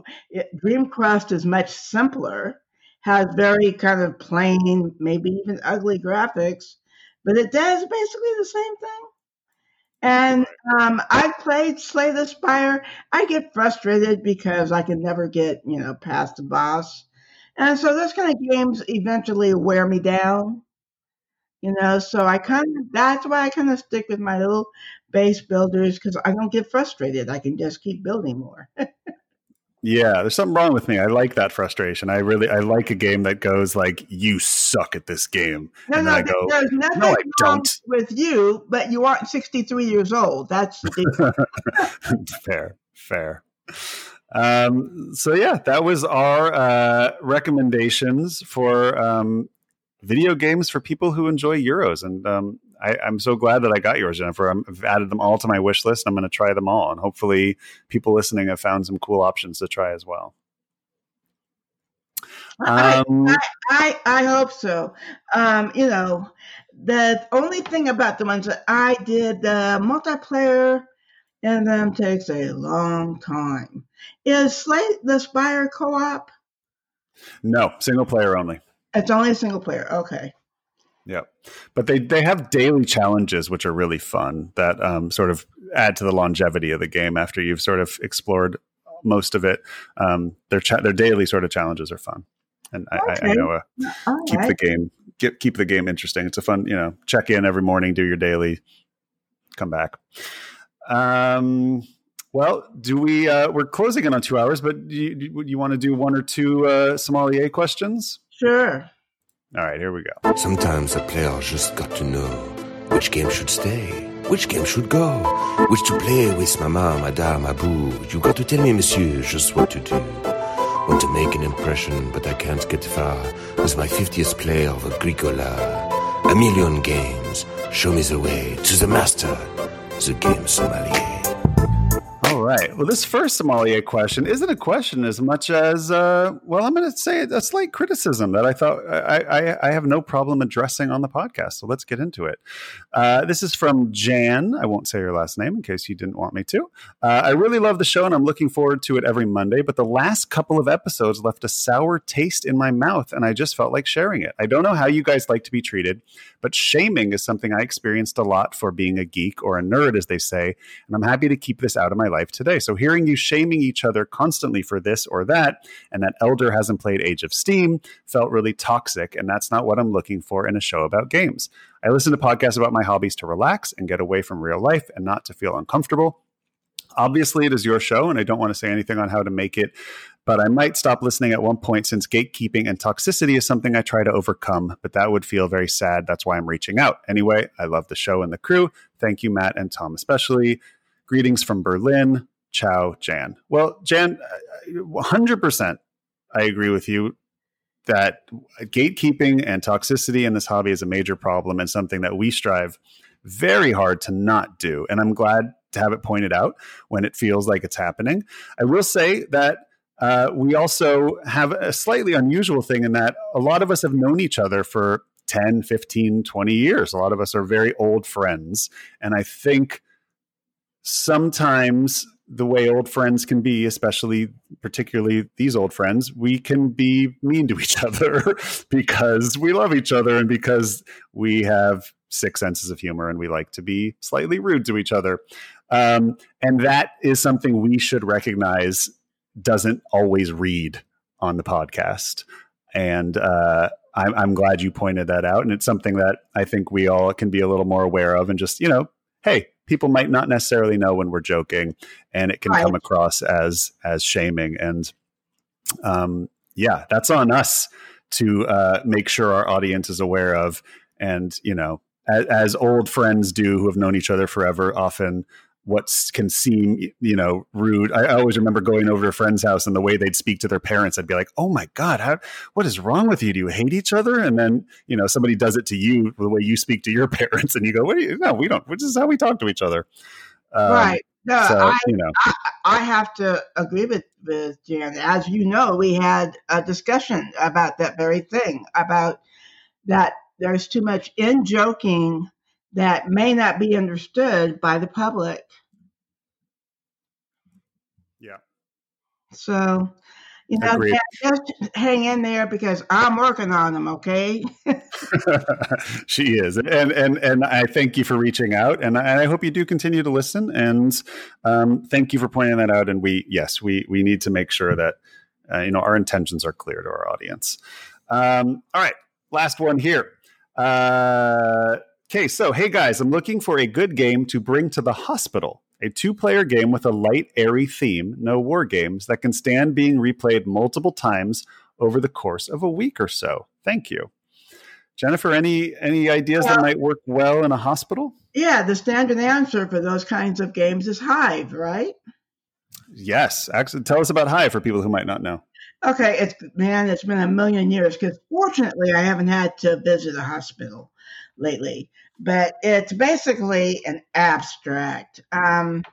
Dream Quest is much simpler, has very kind of plain, maybe even ugly graphics, but it does basically the same thing. And um, I played Slay the Spire. I get frustrated because I can never get, you know, past the boss. And so those kind of games eventually wear me down. You know, so I kind of that's why I kind of stick with my little base builders because I don't get frustrated. I can just keep building more. Yeah, there's something wrong with me. I like that frustration. I really, I like a game that goes like, "You suck at this game." No, and no, I go, there's nothing "No, I wrong don't." with you, but you aren't 63 years old. That's the fair, fair. Um, so yeah, that was our uh, recommendations for um, video games for people who enjoy Euros, and um, I, am so glad that I got yours, Jennifer. i have added them all to my wish list. I'm going to try them all, and hopefully, people listening have found some cool options to try as well. Um, I, I, I hope so. Um, you know, the only thing about the ones that I did, the multiplayer and them takes a long time. Is Slay the Spire co-op? No, single player only. It's only a single player. Okay. Yeah, but they they have daily challenges which are really fun that um, sort of add to the longevity of the game after you've sort of explored most of it. Um, their cha- their daily sort of challenges are fun, and okay. I, I, know uh, keep right. the game get, keep the game interesting. It's a fun you know check in every morning, do your daily, come back. Um, well, do we? Uh, we're closing in on two hours, but do you, you want to do one or two uh, sommelier questions? Sure. All right, here we go. Sometimes a player just got to know which game should stay, which game should go, which to play with mama, madame, abou. You got to tell me, monsieur, just what to do. Want to make an impression, but I can't get far with my 50th play of Agricola. A million games, show me the way to the master, the game sommelier. Right. Well, this first sommelier question isn't a question as much as, uh, well, I'm going to say a slight criticism that I thought I, I, I, have no problem addressing on the podcast. So let's get into it. Uh, this is from Jan. I won't say your last name in case you didn't want me to. Uh, I really love the show and I'm looking forward to it every Monday, but the last couple of episodes left a sour taste in my mouth and I just felt like sharing it. I don't know how you guys like to be treated, but shaming is something I experienced a lot for being a geek or a nerd, as they say, and I'm happy to keep this out of my life today. So hearing you shaming each other constantly for this or that, and that Elder hasn't played Age of Steam felt really toxic, and that's not what I'm looking for in a show about games. I listen to podcasts about my hobbies to relax and get away from real life and not to feel uncomfortable. Obviously, it is your show, and I don't want to say anything on how to make it but I might stop listening at one point since gatekeeping and toxicity is something I try to overcome, but that would feel very sad. That's why I'm reaching out. Anyway, I love the show and the crew. Thank you, Matt and Tom, especially. Greetings from Berlin. Ciao, Jan. Well, Jan, 100%, I agree with you that gatekeeping and toxicity in this hobby is a major problem and something that we strive very hard to not do. And I'm glad to have it pointed out when it feels like it's happening. I will say that uh, we also have a slightly unusual thing in that a lot of us have known each other for 10, 15, 20 years. A lot of us are very old friends. And I think sometimes the way old friends can be, especially particularly these old friends, we can be mean to each other because we love each other and because we have six senses of humor and we like to be slightly rude to each other. Um, and that is something we should recognize doesn't always read on the podcast. And uh, I'm, I'm glad you pointed that out. And it's something that I think we all can be a little more aware of and just, you know, hey, people might not necessarily know when we're joking and it can right. come across as as shaming and um yeah that's on us to uh make sure our audience is aware of and you know as, as old friends do who have known each other forever often what can seem you know rude. I, always remember going over to a friend's house and the way they'd speak to their parents i'd be like oh my god how, what is wrong with you? Do you hate each other? And then you know somebody does it to you the way you speak to your parents and you go what do you no we don't which is how we talk to each other. Um, right. No so, I, you know. I, I have to agree with with jan. As you know we had a discussion about that very thing about that there's too much in joking that may not be understood by the public. Yeah. So, you know, just hang in there because I'm working on them. Okay. she is, and and and I thank you for reaching out, and I, I hope you do continue to listen. And um, thank you for pointing that out. And we, yes, we we need to make sure that uh, you know our intentions are clear to our audience. Um, all right, last one here. Uh, okay, so hey guys, I'm looking for a good game to bring to the hospital. A two player game with a light, airy theme, no war games, that can stand being replayed multiple times over the course of a week or so. Thank you. Jennifer, any any ideas well, that might work well in a hospital? Yeah, the standard answer for those kinds of games is Hive, right? Yes. Actually, tell us about Hive for people who might not know. Okay, it's man, it's been a million years because fortunately I haven't had to visit a hospital lately. But it's basically an abstract. Um,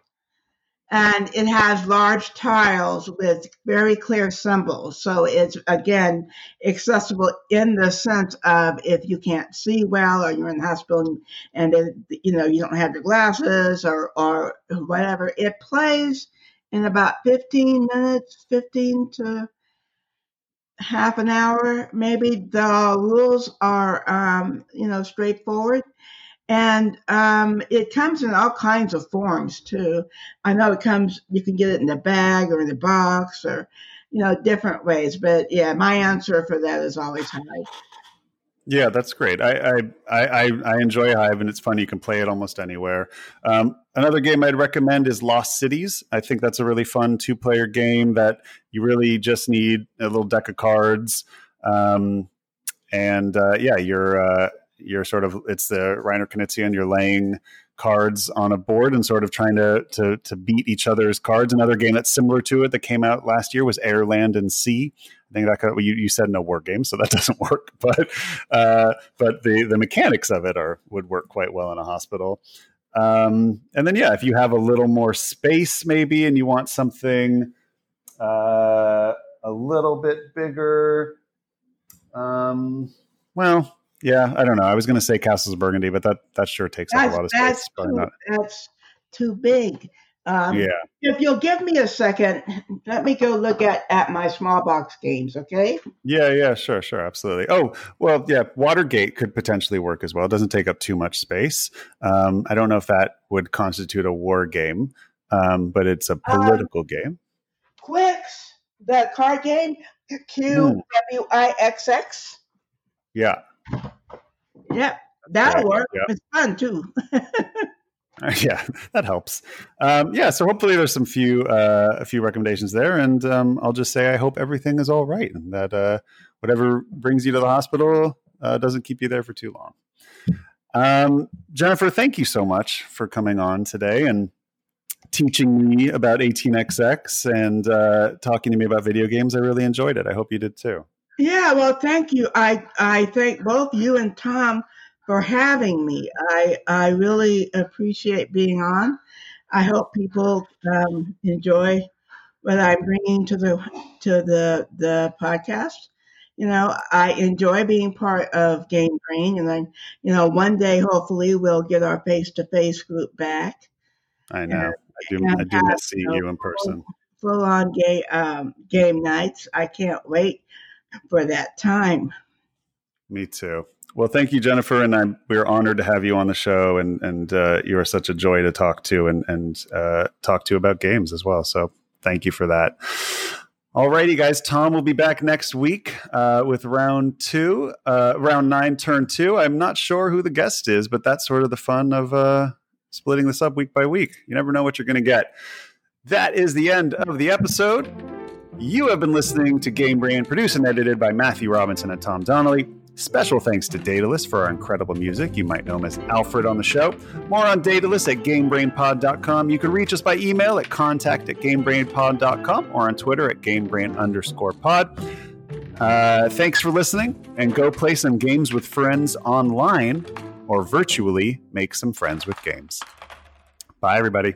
and it has large tiles with very clear symbols. So it's again accessible in the sense of if you can't see well or you're in the hospital and it, you know you don't have your glasses or or whatever. It plays in about 15 minutes, 15 to half an hour maybe. The rules are um, you know straightforward and um, it comes in all kinds of forms too. I know it comes, you can get it in the bag or in the box or, you know, different ways. But yeah, my answer for that is always Hive. Yeah, that's great. I I, I, I enjoy Hive, and it's fun. You can play it almost anywhere. Um, another game I'd recommend is Lost Cities. I think that's a really fun two player game that you really just need a little deck of cards. Um, and uh, yeah, you're uh, you're sort of it's the Reiner Knizia, you're laying cards on a board and sort of trying to, to to beat each other's cards. Another game that's similar to it that came out last year was Air, Land, and Sea. I think that could, you, you said no war game, so that doesn't work. But uh, but the the mechanics of it are would work quite well in a hospital. Um, and then yeah, if you have a little more space maybe, and you want something uh, a little bit bigger. Um, well, yeah, I don't know. I was going to say Castles of Burgundy, but that that sure takes that's, up a lot of space. Too, not. That's too big. Um, yeah. If you'll give me a second, let me go look at at my small box games. Okay. Yeah. Yeah. Sure. Sure. Absolutely. Oh well. Yeah. Watergate could potentially work as well. It doesn't take up too much space. Um, I don't know if that would constitute a war game, um, but it's a um, political game. Qwixx, the card game. Q W I X X. Yeah. Yeah, that'll yeah, work. Yeah. It's fun too. yeah, that helps. Um, yeah, so hopefully there's some few uh, a few recommendations there, and um, I'll just say I hope everything is all right, and that uh, whatever brings you to the hospital uh, doesn't keep you there for too long. Um, Jennifer, thank you so much for coming on today and teaching me about 18xx and uh, talking to me about video games. I really enjoyed it. I hope you did too. Yeah, well, thank you. I I thank both you and Tom for having me. I I really appreciate being on. I hope people um, enjoy what I'm bringing to the to the the podcast. You know, I enjoy being part of Game Brain, and then you know, one day hopefully we'll get our face to face group back. I know. And, I do. I do miss seeing you, in person. Full on game um, game nights. I can't wait for that time. Me too. Well, thank you, Jennifer, and I'm, we're honored to have you on the show, and and uh, you are such a joy to talk to and and uh, talk to about games as well. So thank you for that. Alrighty, guys. Tom will be back next week uh, with round two, uh, round nine, turn two. I'm not sure who the guest is, but that's sort of the fun of uh, splitting this up week by week. You never know what you're going to get. That is the end of the episode. You have been listening to Game Brain, produced and edited by Matthew Robinson and Tom Donnelly. Special thanks to Daedalus for our incredible music. You might know him as Alfred on the show. More on Daedalus at GameBrainPod.com. You can reach us by email at contact at GameBrainPod.com or on Twitter at GameBrain underscore pod. Uh, thanks for listening, and go play some games with friends online or virtually make some friends with games. Bye, everybody.